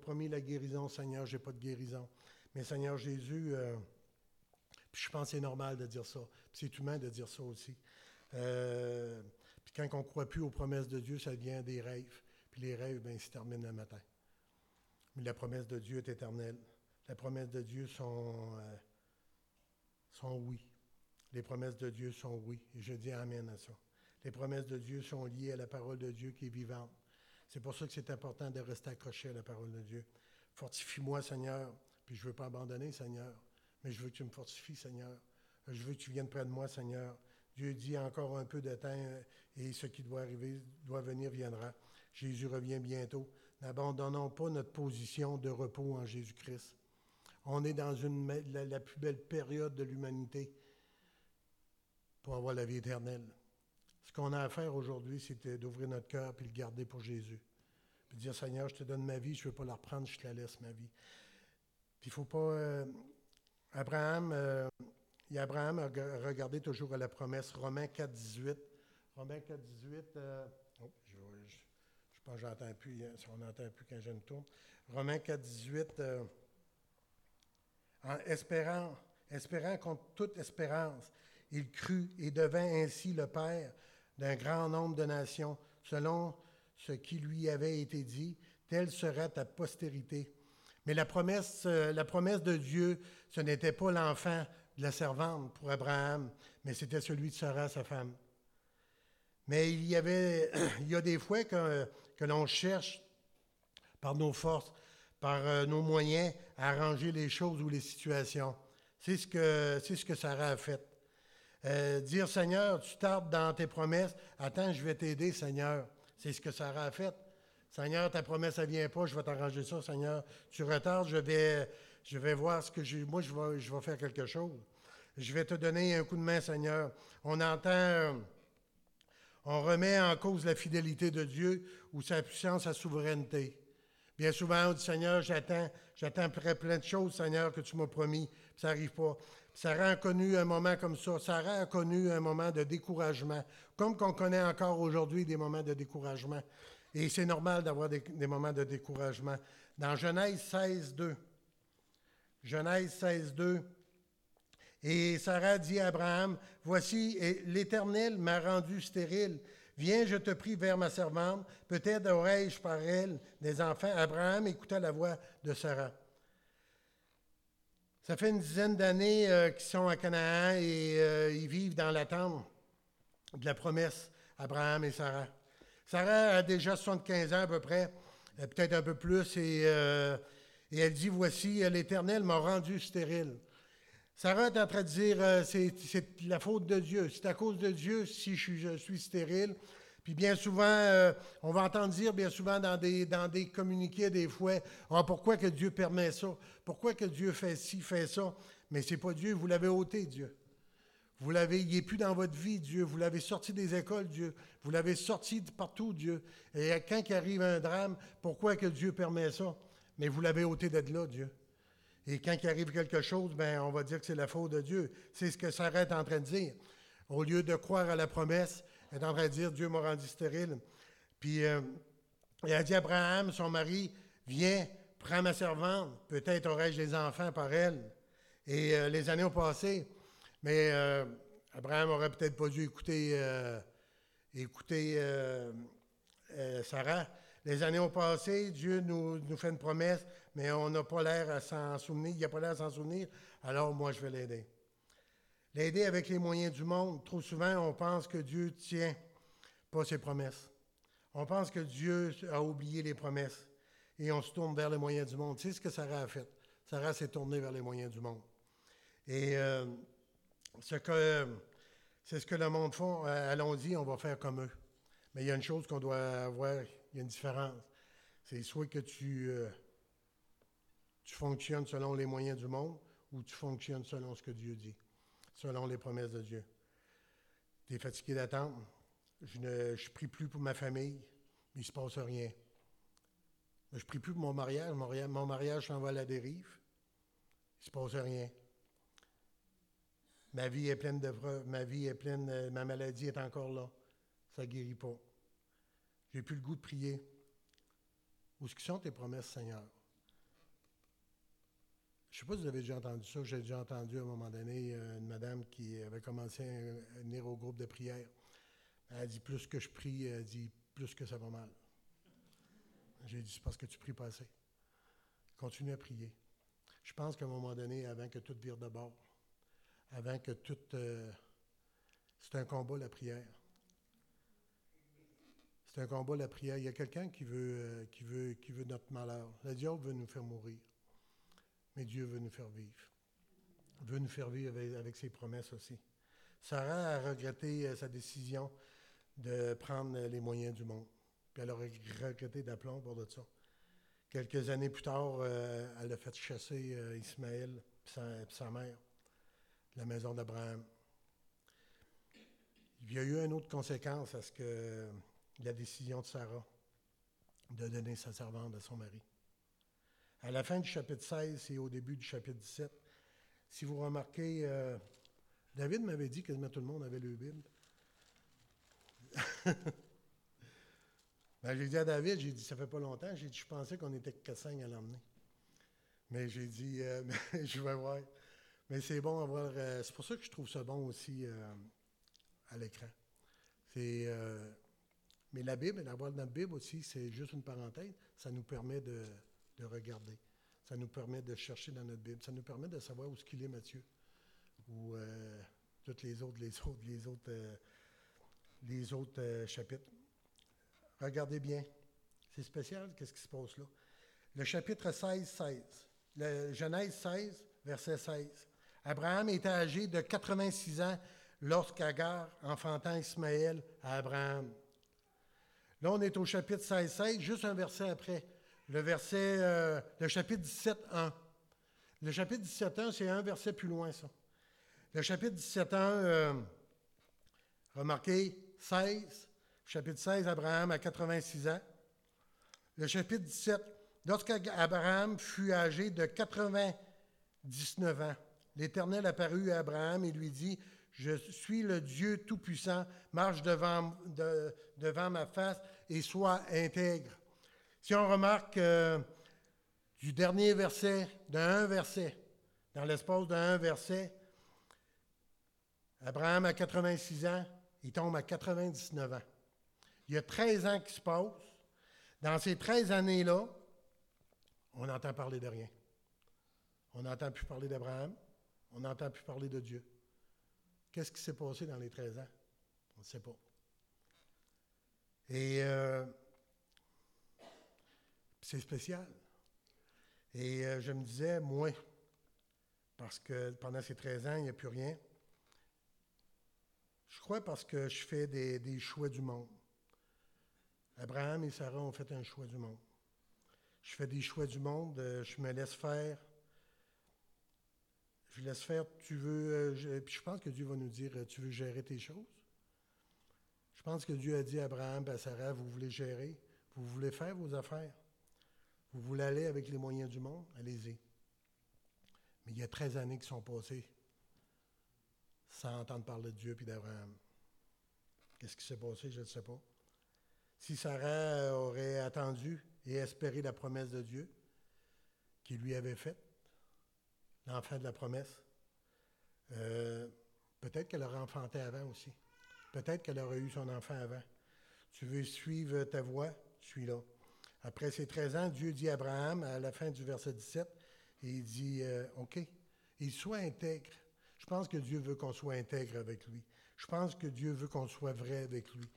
promis la guérison, Seigneur, je n'ai pas de guérison. Mais Seigneur Jésus, je pense que c'est normal de dire ça. C'est humain de dire ça aussi. puis quand on ne croit plus aux promesses de Dieu, ça devient des rêves. Puis les rêves, ben, ils se terminent le matin. Mais la promesse de Dieu est éternelle. La promesse de Dieu sont sont oui. Les promesses de Dieu sont oui. Et je dis Amen à ça. Les promesses de Dieu sont liées à la parole de Dieu qui est vivante. C'est pour ça que c'est important de rester accroché à la parole de Dieu. Fortifie-moi, Seigneur. Puis je ne veux pas abandonner, Seigneur. Mais je veux que tu me fortifies, Seigneur. Je veux que tu viennes près de moi, Seigneur. Dieu dit encore un peu de temps et ce qui doit arriver, doit venir, viendra. Jésus revient bientôt. N'abandonnons pas notre position de repos en Jésus-Christ. On est dans la, plus belle période de l'humanité pour avoir la vie éternelle. Ce qu'on a à faire aujourd'hui, c'est d'ouvrir notre cœur et le garder pour Jésus. Puis dire, Seigneur, je te donne ma vie, je ne veux pas la reprendre, je te la laisse, ma vie. Puis il ne faut pas... Euh, Abraham, euh, Abraham a regardé toujours à la promesse, Romains 4, 18. Romains 4, 18... Euh, oh, je, je, pense que j'entends plus, hein, on n'entend plus quand je me tourne. Romains 4, 18... en espérant, espérant contre toute espérance. Il crut et devint ainsi le père d'un grand nombre de nations, selon ce qui lui avait été dit, telle sera ta postérité. Mais la promesse, euh, la promesse de Dieu, ce n'était pas l'enfant de la servante pour Abraham, mais c'était celui de Sarah, sa femme. Mais il y avait, il y a des fois que, que l'on cherche par nos forces, par euh, nos moyens, à arranger les choses ou les situations. C'est ce que, c'est ce que Sarah a fait. Euh, dire Seigneur, tu tardes dans tes promesses, attends, je vais t'aider, Seigneur. C'est ce que Sarah a fait. Seigneur, ta promesse, elle vient pas, je vais t'arranger ça, Seigneur. Tu retardes, je vais, je vais voir ce que j'ai. Moi, je vais, je vais faire quelque chose. Je vais te donner un coup de main, Seigneur. On entend, on remet en cause la fidélité de Dieu ou sa puissance, sa souveraineté. Bien souvent, on dit, Seigneur, j'attends, j'attends plein de choses, Seigneur, que tu m'as promis. ça n'arrive pas. Sarah a connu un moment comme ça. Sarah a connu un moment de découragement, comme qu'on connaît encore aujourd'hui des moments de découragement. Et c'est normal d'avoir des, moments de découragement. Dans Genèse 16, 2, Genèse 16, 2, et Sarah dit à Abraham, Voici, l'Éternel m'a rendu stérile. Viens, je te prie, vers ma servante. Peut-être aurai-je par elle des enfants. Abraham écouta la voix de Sarah. Ça fait une dizaine d'années euh, qu'ils sont à Canaan et euh, ils vivent dans l'attente de la promesse, Abraham et Sarah. Sarah a déjà 75 ans à peu près, euh, peut-être un peu plus, et, elle dit, voici, l'Éternel m'a rendu stérile. Sarah est en train de dire, c'est la faute de Dieu. C'est à cause de Dieu si je suis stérile. Puis bien souvent, euh, on va entendre dire bien souvent dans des, communiqués des fois, ah, pourquoi que Dieu permet ça? Pourquoi que Dieu fait ci, fait ça? Mais c'est pas Dieu, vous l'avez ôté, Dieu. Vous l'avez, il plus dans votre vie, Dieu. Vous l'avez sorti des écoles, Dieu. Vous l'avez sorti de partout, Dieu. Et quand il arrive un drame, pourquoi que Dieu permet ça? Mais vous l'avez ôté d'être là, Dieu. Et quand il arrive quelque chose, ben, on va dire que c'est la faute de Dieu. C'est ce que Sarah est en train de dire. Au lieu de croire à la promesse, elle est en train de dire Dieu m'a rendu stérile. Puis euh, elle a dit à Abraham, son mari, viens, prends ma servante, peut-être aurai-je des enfants par elle. Et euh, les années ont passé, mais euh, Abraham aurait peut-être pas dû écouter, euh, écouter Sarah. Les années ont passé, Dieu nous, nous fait une promesse, mais on n'a pas l'air à s'en souvenir, il n'a pas l'air à s'en souvenir, alors moi je vais l'aider. L'aider avec les moyens du monde. Trop souvent, on pense que Dieu tient pas ses promesses. On pense que Dieu a oublié les promesses et on se tourne vers les moyens du monde. C'est ce que Sarah a fait. Sarah s'est tournée vers les moyens du monde. Et euh, c'est ce que le monde font. Allons-y, on va faire comme eux. Mais il y a une chose qu'on doit avoir, il y a une différence. C'est soit que tu, euh, tu fonctionnes selon les moyens du monde ou tu fonctionnes selon ce que Dieu dit, selon les promesses de Dieu. Tu es fatigué d'attendre. Je ne je prie plus pour ma famille, mais il ne se passe rien. Je ne prie plus pour mon mariage. Mon, mariage s'en va à la dérive. Il ne se passe rien. Ma vie est pleine de ma vie est pleine, euh, ma maladie est encore là. Ça ne guérit pas. J'ai plus le goût de prier. Où sont tes promesses, Seigneur? Je ne sais pas si vous avez déjà entendu ça. J'ai déjà entendu à un moment donné euh, une madame qui avait commencé à venir au groupe de prière. Elle a dit Plus que je prie, elle dit Plus que ça va mal. J'ai dit C'est parce que tu pries pas assez. Continue à prier. Je pense qu'à un moment donné, avant que tout vire de bord, avant que tout. Euh, c'est un combat, la prière. C'est un combat, la prière. Il y a quelqu'un qui veut, euh, qui, veut, qui veut notre malheur. Le diable veut nous faire mourir. Mais Dieu veut nous faire vivre. Il veut nous faire vivre avec, ses promesses aussi. Sarah a regretté euh, sa décision de prendre les moyens du monde. Puis elle a regretté d'aplomb pour de ça. Quelques années plus tard, euh, elle a fait chasser euh, Ismaël et sa, sa, mère la maison d'Abraham. Il y a eu une autre conséquence à ce que la décision de Sarah de donner sa servante à son mari. À la fin du chapitre 16 et au début du chapitre 17, si vous remarquez, euh, David m'avait dit que tout le monde avait le Bible. ben, j'ai dit à David, j'ai dit, ça fait pas longtemps, j'ai dit, je pensais qu'on était que 5 à l'emmener. Mais j'ai dit, euh, je vais voir. Mais c'est bon à voir. Euh, c'est pour ça que je trouve ça bon aussi à l'écran. Mais la Bible, d'avoir notre Bible aussi, c'est juste une parenthèse. Ça nous permet de, de, regarder. Ça nous permet de chercher dans notre Bible. Ça nous permet de savoir où ce qu'il est, Matthieu. Ou toutes les autres, les autres, les autres, les autres chapitres. Regardez bien. C'est spécial, qu'est-ce qui se passe là? Le chapitre 16, 16. Le Genèse 16, verset 16. Abraham était âgé de 86 ans lorsqu'Agar enfanta Ismaël à Abraham. Là, on est au chapitre 16, 16, juste un verset après. Le verset, euh, le chapitre 17, 1. Le chapitre 17, 1, c'est un verset plus loin, ça. Le chapitre 17, 1, euh, remarquez, 16, chapitre 16, Abraham a 86 ans. Le chapitre 17, lorsqu'Abraham fut âgé de 99 ans, l'Éternel apparut à Abraham et lui dit, Je suis le Dieu Tout-Puissant, marche devant, devant ma face et sois intègre. Si on remarque euh, du dernier verset, d'un verset, dans l'espace d'un verset, Abraham a 86 ans, il tombe à 99 ans. Il y a 13 ans qui se passent. Dans ces 13 années-là, on n'entend parler de rien. On n'entend plus parler d'Abraham. On n'entend plus parler de Dieu. Qu'est-ce qui s'est passé dans les 13 ans? On ne sait pas. Et euh, c'est spécial. Et euh, je me disais, moi, parce que pendant ces 13 ans, il n'y a plus rien. Je crois parce que je fais des choix du monde. Abraham et Sarah ont fait un choix du monde. Je fais des choix du monde, euh, je me laisse faire. Je laisse faire, tu veux. Euh, je, puis je pense que Dieu va nous dire tu veux gérer tes choses. Je pense que Dieu a dit à Abraham à Sarah vous voulez gérer, vous voulez faire vos affaires. Vous voulez aller avec les moyens du monde, allez-y. Mais il y a 13 années qui sont passées sans entendre parler de Dieu et d'Abraham. Qu'est-ce qui s'est passé, je ne sais pas. Si Sarah aurait attendu et espéré la promesse de Dieu qu'il lui avait faite, l'enfant de la promesse, euh, peut-être qu'elle aurait enfanté avant aussi. Peut-être qu'elle aurait eu son enfant avant. Tu veux suivre ta voie, suis là. Après ces 13 ans, Dieu dit à Abraham, à la fin du verset 17, et il dit, euh, OK, il soit intègre. Je pense que Dieu veut qu'on soit intègre avec lui. Je pense que Dieu veut qu'on soit vrai avec lui.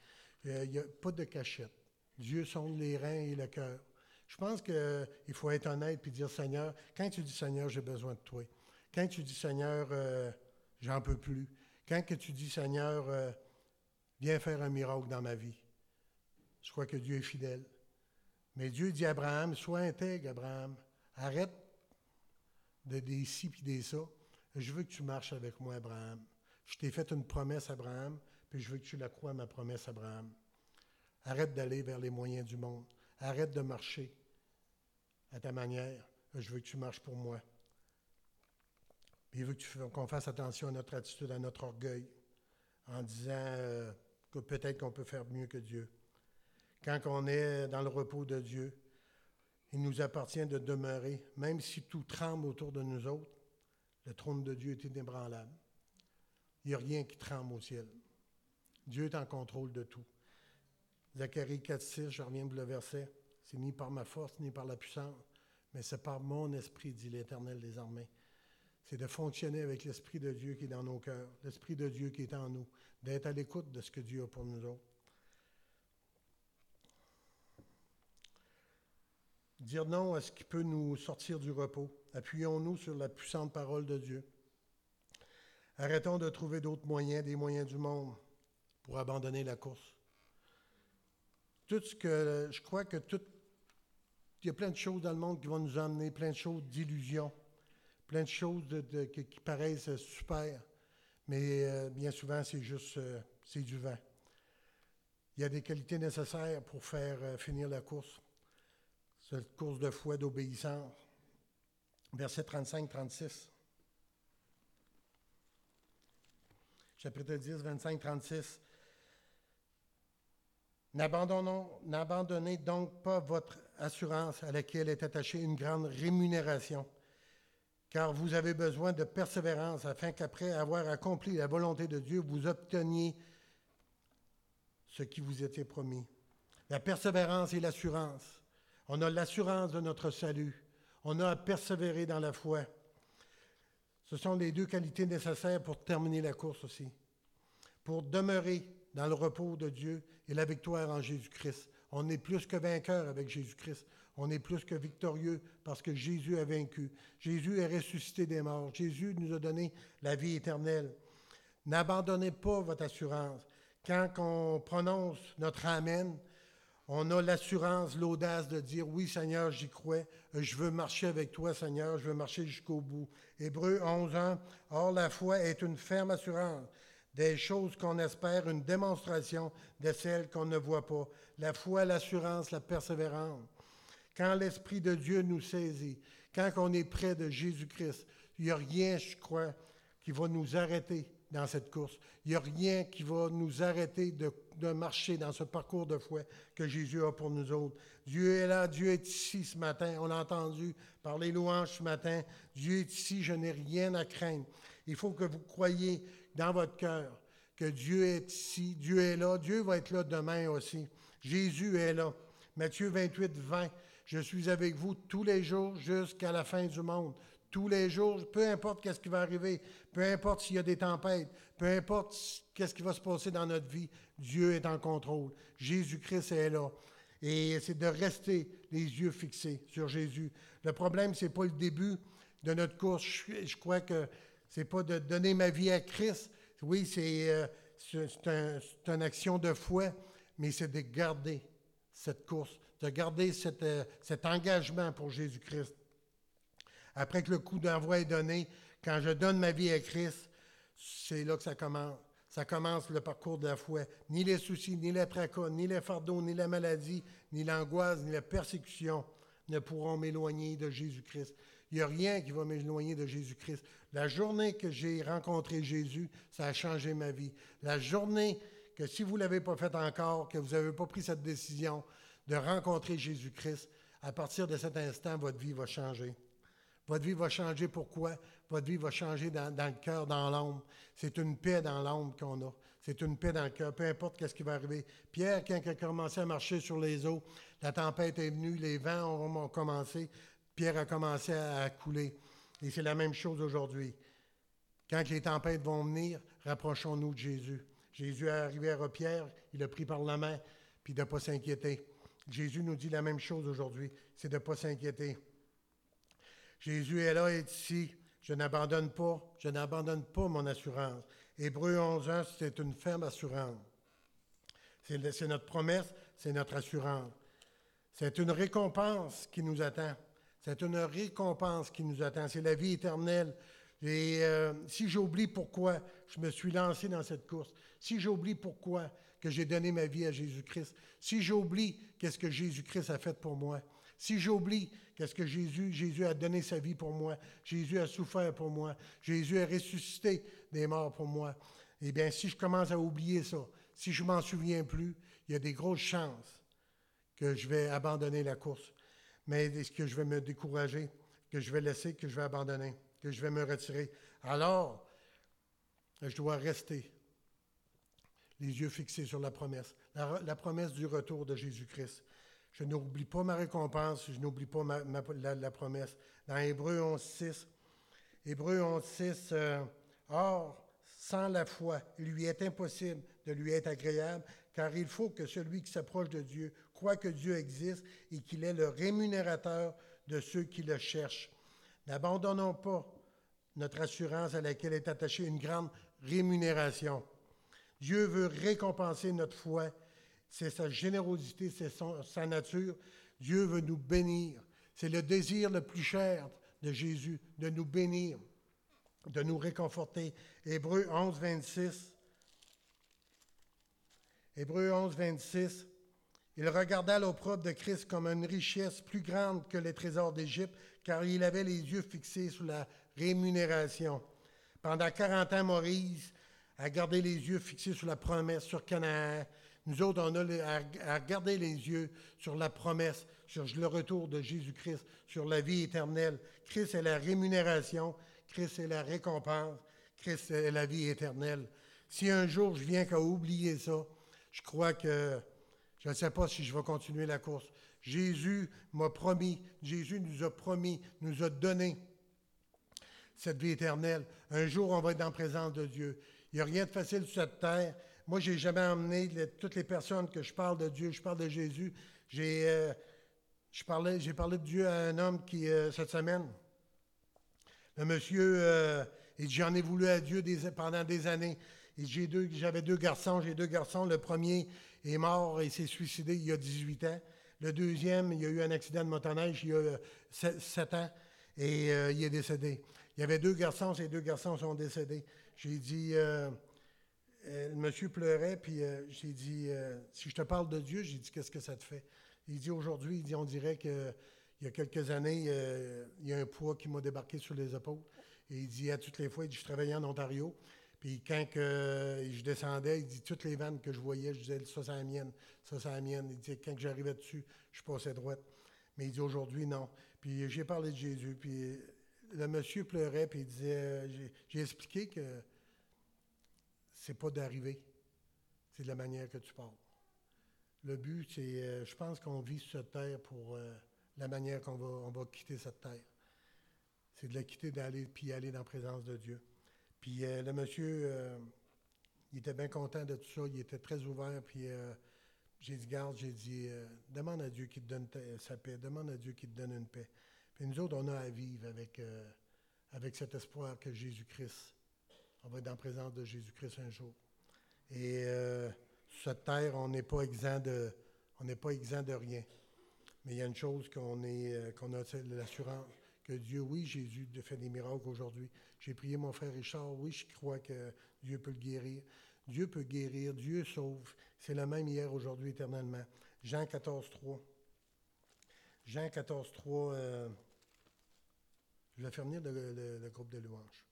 Euh, il n'y a pas de cachette. Dieu sonde les reins et le cœur. Je pense qu'il faut être honnête et dire Seigneur, quand tu dis Seigneur, j'ai besoin de toi. Quand tu dis Seigneur, euh, j'en peux plus. Quand que tu dis Seigneur, euh, viens faire un miracle dans ma vie. Je crois que Dieu est fidèle. Mais Dieu dit à Abraham, sois intègre, Abraham. Arrête de des ci puis des ça. Je veux que tu marches avec moi, Abraham. Je t'ai fait une promesse, Abraham je veux que tu la crois, ma promesse, Abraham. Arrête d'aller vers les moyens du monde. Arrête de marcher à ta manière. Je veux que tu marches pour moi. Puis il veut qu'on fasse attention à notre attitude, à notre orgueil, en disant euh, que peut-être qu'on peut faire mieux que Dieu. Quand on est dans le repos de Dieu, il nous appartient de demeurer, même si tout tremble autour de nous autres, le trône de Dieu est inébranlable. Il n'y a rien qui tremble au ciel. Dieu est en contrôle de tout. Zacharie 4,6, je reviens pour le verset. C'est ni par ma force, ni par la puissance, mais c'est par mon esprit, dit l'Éternel des armées. C'est de fonctionner avec l'Esprit de Dieu qui est dans nos cœurs, l'Esprit de Dieu qui est en nous, d'être à l'écoute de ce que Dieu a pour nous autres. Dire non à ce qui peut nous sortir du repos. Appuyons-nous sur la puissante parole de Dieu. Arrêtons de trouver d'autres moyens, des moyens du monde pour abandonner la course. Tout ce que je crois que tout, il y a plein de choses dans le monde qui vont nous amener, plein de choses d'illusions, plein de choses qui, paraissent super, mais euh, bien souvent c'est juste euh, c'est du vent. Il y a des qualités nécessaires pour faire euh, finir la course. Cette course de foi, d'obéissance. Verset 35-36. Chapitre 10, 25-36. N'abandonnez donc pas votre assurance à laquelle est attachée une grande rémunération, car vous avez besoin de persévérance afin qu'après avoir accompli la volonté de Dieu, vous obteniez ce qui vous était promis. La persévérance et l'assurance. On a l'assurance de notre salut. On a à persévérer dans la foi. Ce sont les deux qualités nécessaires pour terminer la course aussi. Pour demeurer dans le repos de Dieu et la victoire en Jésus-Christ. On est plus que vainqueur avec Jésus-Christ. On est plus que victorieux parce que Jésus a vaincu. Jésus est ressuscité des morts. Jésus nous a donné la vie éternelle. N'abandonnez pas votre assurance. Quand on prononce notre Amen, on a l'assurance, l'audace de dire Oui, Seigneur, j'y crois. Je veux marcher avec toi, Seigneur. Je veux marcher jusqu'au bout. Hébreu 11 ans. Or, la foi est une ferme assurance des choses qu'on espère, une démonstration de celles qu'on ne voit pas. La foi, l'assurance, la persévérance. Quand l'Esprit de Dieu nous saisit, quand on est près de Jésus-Christ, il n'y a rien, je crois, qui va nous arrêter dans cette course. Il n'y a rien qui va nous arrêter de, de, marcher dans ce parcours de foi que Jésus a pour nous autres. Dieu est là, Dieu est ici ce matin. On l'a entendu par les louanges ce matin. Dieu est ici, je n'ai rien à craindre. Il faut que vous croyiez dans votre cœur que Dieu est ici, Dieu est là, Dieu va être là demain aussi. Jésus est là. Matthieu 28, 20. Je suis avec vous tous les jours jusqu'à la fin du monde. Tous les jours, peu importe qu'est-ce qui va arriver, peu importe s'il y a des tempêtes, peu importe qu'est-ce qui va se passer dans notre vie, Dieu est en contrôle. Jésus-Christ est là. Et c'est de rester les yeux fixés sur Jésus. Le problème, ce n'est pas le début de notre course. Je, crois que ce n'est pas de donner ma vie à Christ. Oui, c'est euh, un, une action de foi, mais c'est de garder cette course, de garder euh, cet engagement pour Jésus-Christ. Après que le coup d'envoi est donné, quand je donne ma vie à Christ, c'est là que ça commence. Ça commence le parcours de la foi. Ni les soucis, ni les tracas, ni les fardeaux, ni la maladie, ni l'angoisse, ni la persécution ne pourront m'éloigner de Jésus-Christ. Il n'y a rien qui va m'éloigner de Jésus-Christ. La journée que j'ai rencontré Jésus, ça a changé ma vie. La journée que si vous ne l'avez pas faite encore, que vous n'avez pas pris cette décision de rencontrer Jésus-Christ, à partir de cet instant, votre vie va changer. Votre vie va changer. Pourquoi? Votre vie va changer dans, le cœur, dans l'ombre. C'est une paix dans l'ombre qu'on a. C'est une paix dans le cœur, peu importe ce qui va arriver. Pierre, quand il a commencé à marcher sur les eaux, la tempête est venue, les vents ont, commencé, Pierre a commencé à couler. Et c'est la même chose aujourd'hui. Quand les tempêtes vont venir, rapprochons-nous de Jésus. Jésus est arrivé à Pierre, il a pris par la main, puis de ne pas s'inquiéter. Jésus nous dit la même chose aujourd'hui, c'est de ne pas s'inquiéter. Jésus est là, est ici. Je n'abandonne pas, je n'abandonne pas mon assurance. Hébreu 11 ans, c'est une ferme assurance. C'est notre promesse, c'est notre assurance. C'est une récompense qui nous attend. C'est une récompense qui nous attend. C'est la vie éternelle. Et euh, si j'oublie pourquoi je me suis lancé dans cette course, si j'oublie pourquoi que j'ai donné ma vie à Jésus-Christ, si j'oublie qu'est-ce que Jésus-Christ a fait pour moi, si j'oublie qu'est-ce que Jésus, Jésus a donné sa vie pour moi, Jésus a souffert pour moi, Jésus a ressuscité des morts pour moi, eh bien, si je commence à oublier ça, si je m'en souviens plus, il y a des grosses chances que je vais abandonner la course. Mais est-ce que je vais me décourager, que je vais laisser, que je vais abandonner, que je vais me retirer? Alors, je dois rester les yeux fixés sur la promesse, la, promesse du retour de Jésus-Christ. Je n'oublie pas ma récompense, je n'oublie pas la, promesse. Dans Hébreu 11, 6, Hébreu 11, 6, euh, Or, sans la foi, il lui est impossible de lui être agréable, car il faut que celui qui s'approche de Dieu croit que Dieu existe et qu'il est le rémunérateur de ceux qui le cherchent. N'abandonnons pas notre assurance à laquelle est attachée une grande rémunération. Dieu veut récompenser notre foi. C'est sa générosité, c'est sa nature. Dieu veut nous bénir. C'est le désir le plus cher de Jésus, de nous bénir, de nous réconforter. Hébreu 11, 26. Hébreu 11, 26. Il regarda l'opprobre de Christ comme une richesse plus grande que les trésors d'Égypte, car il avait les yeux fixés sur la rémunération. Pendant 40 ans, Moïse a gardé les yeux fixés sur la promesse, sur Canaan. Nous autres, on a à regarder les yeux sur la promesse, sur le retour de Jésus-Christ, sur la vie éternelle. Christ est la rémunération, Christ est la récompense, Christ est la vie éternelle. Si un jour je viens qu'à oublier ça, je crois que je ne sais pas si je vais continuer la course. Jésus m'a promis, Jésus nous a promis, nous a donné cette vie éternelle. Un jour, on va être en présence de Dieu. Il n'y a rien de facile sur cette terre. Moi, je n'ai jamais emmené toutes les personnes que je parle de Dieu, je parle de Jésus. J'ai euh, parlé, de Dieu à un homme qui, euh, cette semaine, le monsieur, euh, j'en ai voulu à Dieu pendant des années. J'avais deux, garçons, j'ai deux garçons. Le premier est mort et s'est suicidé il y a 18 ans. Le deuxième, il y a eu un accident de motoneige il y a 7 ans et il est décédé. Il y avait deux garçons, ces deux garçons sont décédés. J'ai dit, euh, le monsieur pleurait, puis euh, j'ai dit, si je te parle de Dieu, j'ai dit, qu'est-ce que ça te fait? Il dit, aujourd'hui, il dit, on dirait qu'il y a quelques années, il y a un poids qui m'a débarqué sur les épaules. Et il dit, à toutes les fois, il dit, je travaillais en Ontario, puis quand je descendais, il dit, toutes les vannes que je voyais, je disais, ça, c'est la mienne, ça, c'est la mienne. Il dit, quand j'arrivais dessus, je passais droite. Mais il dit, aujourd'hui, non. Puis j'ai parlé de Jésus, puis le monsieur pleurait puis il disait euh, J'ai expliqué que c'est pas d'arriver, c'est de la manière que tu parles. Le but, c'est, euh, je pense qu'on vit sur cette terre pour euh, la manière qu'on va, on va quitter cette terre. C'est de la quitter, d'aller, puis aller dans la présence de Dieu. Puis le monsieur, il était bien content de tout ça, il était très ouvert, puis j'ai dit, garde, j'ai dit, demande à Dieu qui te donne sa paix, demande à Dieu qui te donne une paix. Puis nous autres, on a à vivre avec, euh, avec cet espoir que Jésus-Christ, on va être en présence de Jésus-Christ un jour. Et euh, sur cette terre, on n'est pas exempt de, on n'est pas exempt de rien. Mais il y a une chose qu'on est, euh, qu'on a l'assurance que Dieu, oui, Jésus fait des miracles aujourd'hui. J'ai prié mon frère Richard, oui, je crois que Dieu peut le guérir. Dieu peut guérir, Dieu sauve. C'est le même hier, aujourd'hui, éternellement. Jean 14, 3. Jean 14, 3. Je vais faire venir le, groupe de louanges.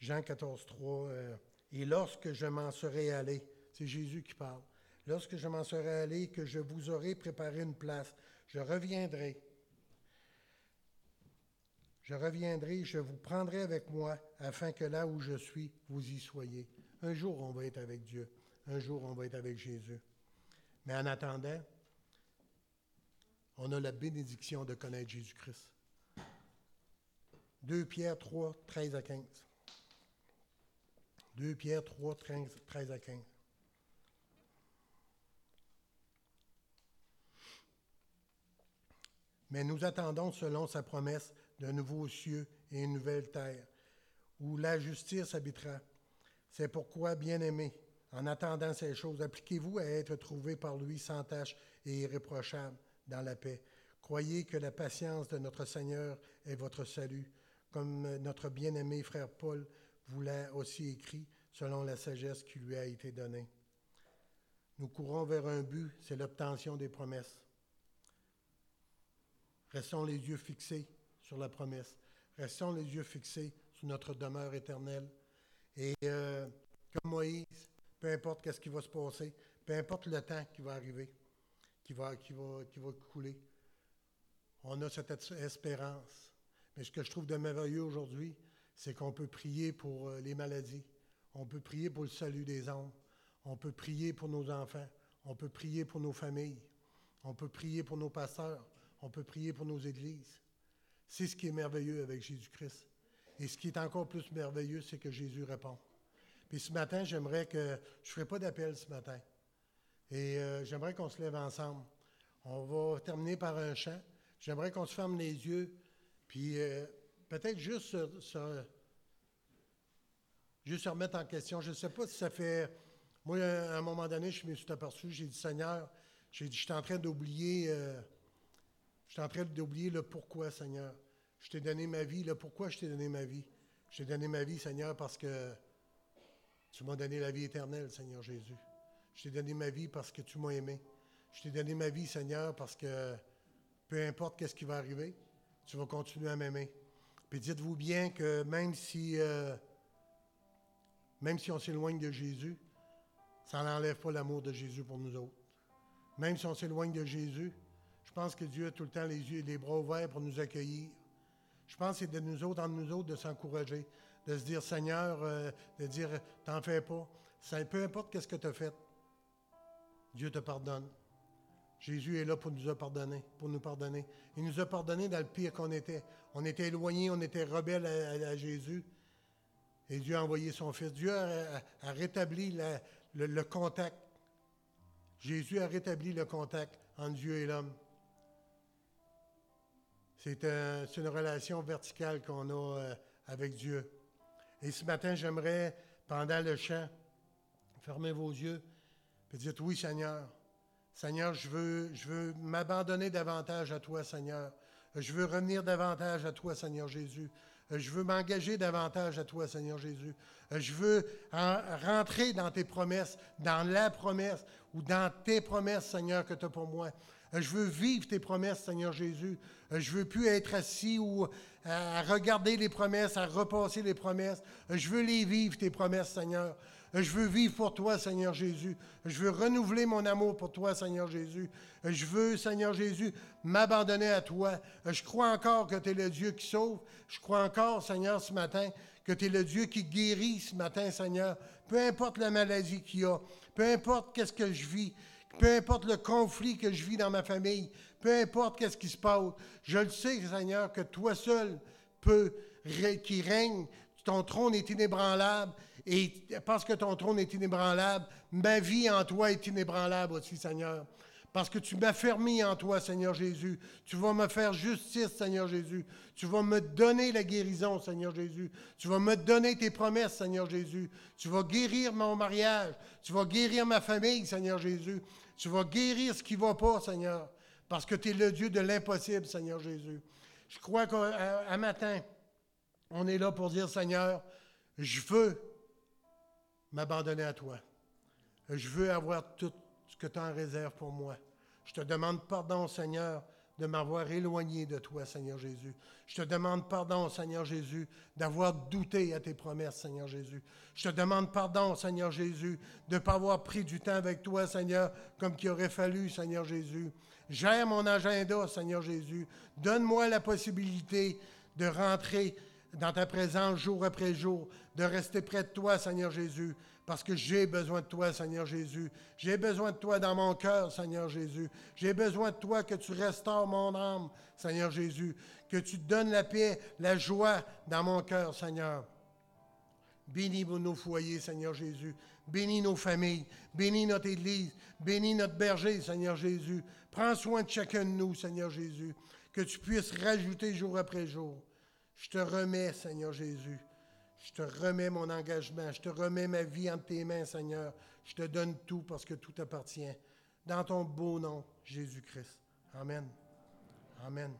Jean 14, 3. Euh, et lorsque je m'en serai allé, c'est Jésus qui parle. Lorsque je m'en serai allé, que je vous aurai préparé une place, je reviendrai. Je reviendrai, je vous prendrai avec moi, afin que là où je suis, vous y soyez. Un jour, on va être avec Dieu. Un jour, on va être avec Jésus. Mais en attendant, on a la bénédiction de connaître Jésus-Christ. 2 Pierre 3, 13 à 15. 2 Pierre 3, 13, à 15. Mais nous attendons, selon sa promesse, de nouveaux cieux et une nouvelle terre, où la justice habitera. C'est pourquoi, bien-aimés, en attendant ces choses, appliquez-vous à être trouvés par lui sans tache et irréprochable dans la paix. Croyez que la patience de notre Seigneur est votre salut comme notre bien-aimé frère Paul vous l'a aussi écrit selon la sagesse qui lui a été donnée. Nous courons vers un but, c'est l'obtention des promesses. Restons les yeux fixés sur la promesse. Restons les yeux fixés sur notre demeure éternelle. Et euh, comme Moïse, peu importe qu'est-ce qui va se passer, peu importe le temps qui va arriver, qui va, qui va, qui va couler, on a cette espérance mais ce que je trouve de merveilleux aujourd'hui, c'est qu'on peut prier pour euh, les maladies, on peut prier pour le salut des hommes, on peut prier pour nos enfants, on peut prier pour nos familles, on peut prier pour nos pasteurs, on peut prier pour nos églises. C'est ce qui est merveilleux avec Jésus-Christ. Et ce qui est encore plus merveilleux, c'est que Jésus répond. Puis ce matin, j'aimerais que je ne ferai pas d'appel ce matin. Et euh, j'aimerais qu'on se lève ensemble. On va terminer par un chant. J'aimerais qu'on se ferme les yeux puis euh, peut-être juste se, juste remettre en question. Je ne sais pas si ça fait. Moi, à un moment donné, je me suis aperçu, j'ai dit Seigneur, j'ai dit, je suis en train d'oublier. Euh, je suis en train d'oublier le pourquoi, Seigneur. Je t'ai donné ma vie. Le pourquoi je t'ai donné ma vie? Je t'ai donné ma vie, Seigneur, parce que tu m'as donné la vie éternelle, Seigneur Jésus. Je t'ai donné ma vie parce que tu m'as aimé. Je t'ai donné ma vie, Seigneur, parce que peu importe qu'est-ce qui va arriver, tu vas continuer à m'aimer. Puis dites-vous bien que même si, euh, même si on s'éloigne de Jésus, ça n'enlève pas l'amour de Jésus pour nous autres. Même si on s'éloigne de Jésus, je pense que Dieu a tout le temps les yeux et les bras ouverts pour nous accueillir. Je pense que c'est de nous autres, entre nous autres, de s'encourager, de se dire, Seigneur, euh, de dire, t'en fais pas. peu importe qu'est-ce que tu as fait, Dieu te pardonne. Jésus est là pour nous pardonner, pour nous pardonner. Il nous a pardonné dans le pire qu'on était. On était éloignés, on était rebelles à, Jésus. Et Dieu a envoyé son Fils. Dieu a, rétabli le, contact. Jésus a rétabli le contact entre Dieu et l'homme. C'est une relation verticale qu'on a euh, avec Dieu. Et ce matin, j'aimerais, pendant le chant, fermer vos yeux et dire Oui, Seigneur. Seigneur, je veux, m'abandonner davantage à toi, Seigneur. Je veux revenir davantage à toi, Seigneur Jésus. Je veux m'engager davantage à toi, Seigneur Jésus. Je veux rentrer dans tes promesses, dans la promesse ou dans tes promesses, Seigneur, que tu as pour moi. Je veux vivre tes promesses, Seigneur Jésus. Je veux plus être assis ou à regarder les promesses, à repasser les promesses. Je veux les vivre, tes promesses, Seigneur. Je veux vivre pour toi, Seigneur Jésus. Je veux renouveler mon amour pour toi, Seigneur Jésus. Je veux, Seigneur Jésus, m'abandonner à toi. Je crois encore que tu es le Dieu qui sauve. Je crois encore, Seigneur, ce matin, que tu es le Dieu qui guérit ce matin, Seigneur. Peu importe la maladie qu'il y a, peu importe qu'est-ce que je vis, peu importe le conflit que je vis dans ma famille, peu importe qu'est-ce qui se passe, je le sais, Seigneur, que toi seul peux, qui règne, ton trône est inébranlable et parce que ton trône est inébranlable, ma vie en toi est inébranlable aussi, Seigneur. Parce que tu m'as fermé en toi, Seigneur Jésus. Tu vas me faire justice, Seigneur Jésus. Tu vas me donner la guérison, Seigneur Jésus. Tu vas me donner tes promesses, Seigneur Jésus. Tu vas guérir mon mariage. Tu vas guérir ma famille, Seigneur Jésus. Tu vas guérir ce qui ne va pas, Seigneur. Parce que tu es le Dieu de l'impossible, Seigneur Jésus. Je crois qu'un matin, on est là pour dire, Seigneur, je veux m'abandonner à toi. Je veux avoir tout ce que tu en réserves pour moi. Je te demande pardon, Seigneur, de m'avoir éloigné de toi, Seigneur Jésus. Je te demande pardon, Seigneur Jésus, d'avoir douté à tes promesses, Seigneur Jésus. Je te demande pardon, Seigneur Jésus, de ne pas avoir pris du temps avec toi, Seigneur, comme qu'il aurait fallu, Seigneur Jésus. Gère mon agenda, Seigneur Jésus. Donne-moi la possibilité de rentrer dans ta présence jour après jour, de rester près de toi, Seigneur Jésus, parce que j'ai besoin de toi, Seigneur Jésus. J'ai besoin de toi dans mon cœur, Seigneur Jésus. J'ai besoin de toi que tu restaures mon âme, Seigneur Jésus. Que tu donnes la paix, la joie dans mon cœur, Seigneur. Bénis nos foyers, Seigneur Jésus. Bénis nos familles. Bénis notre Église. Bénis notre berger, Seigneur Jésus. Prends soin de chacun de nous, Seigneur Jésus. Que tu puisses rajouter jour après jour. Je te remets, Seigneur Jésus. Je te remets mon engagement. Je te remets ma vie entre tes mains, Seigneur. Je te donne tout parce que tout appartient. Dans ton beau nom, Jésus-Christ. Amen. Amen.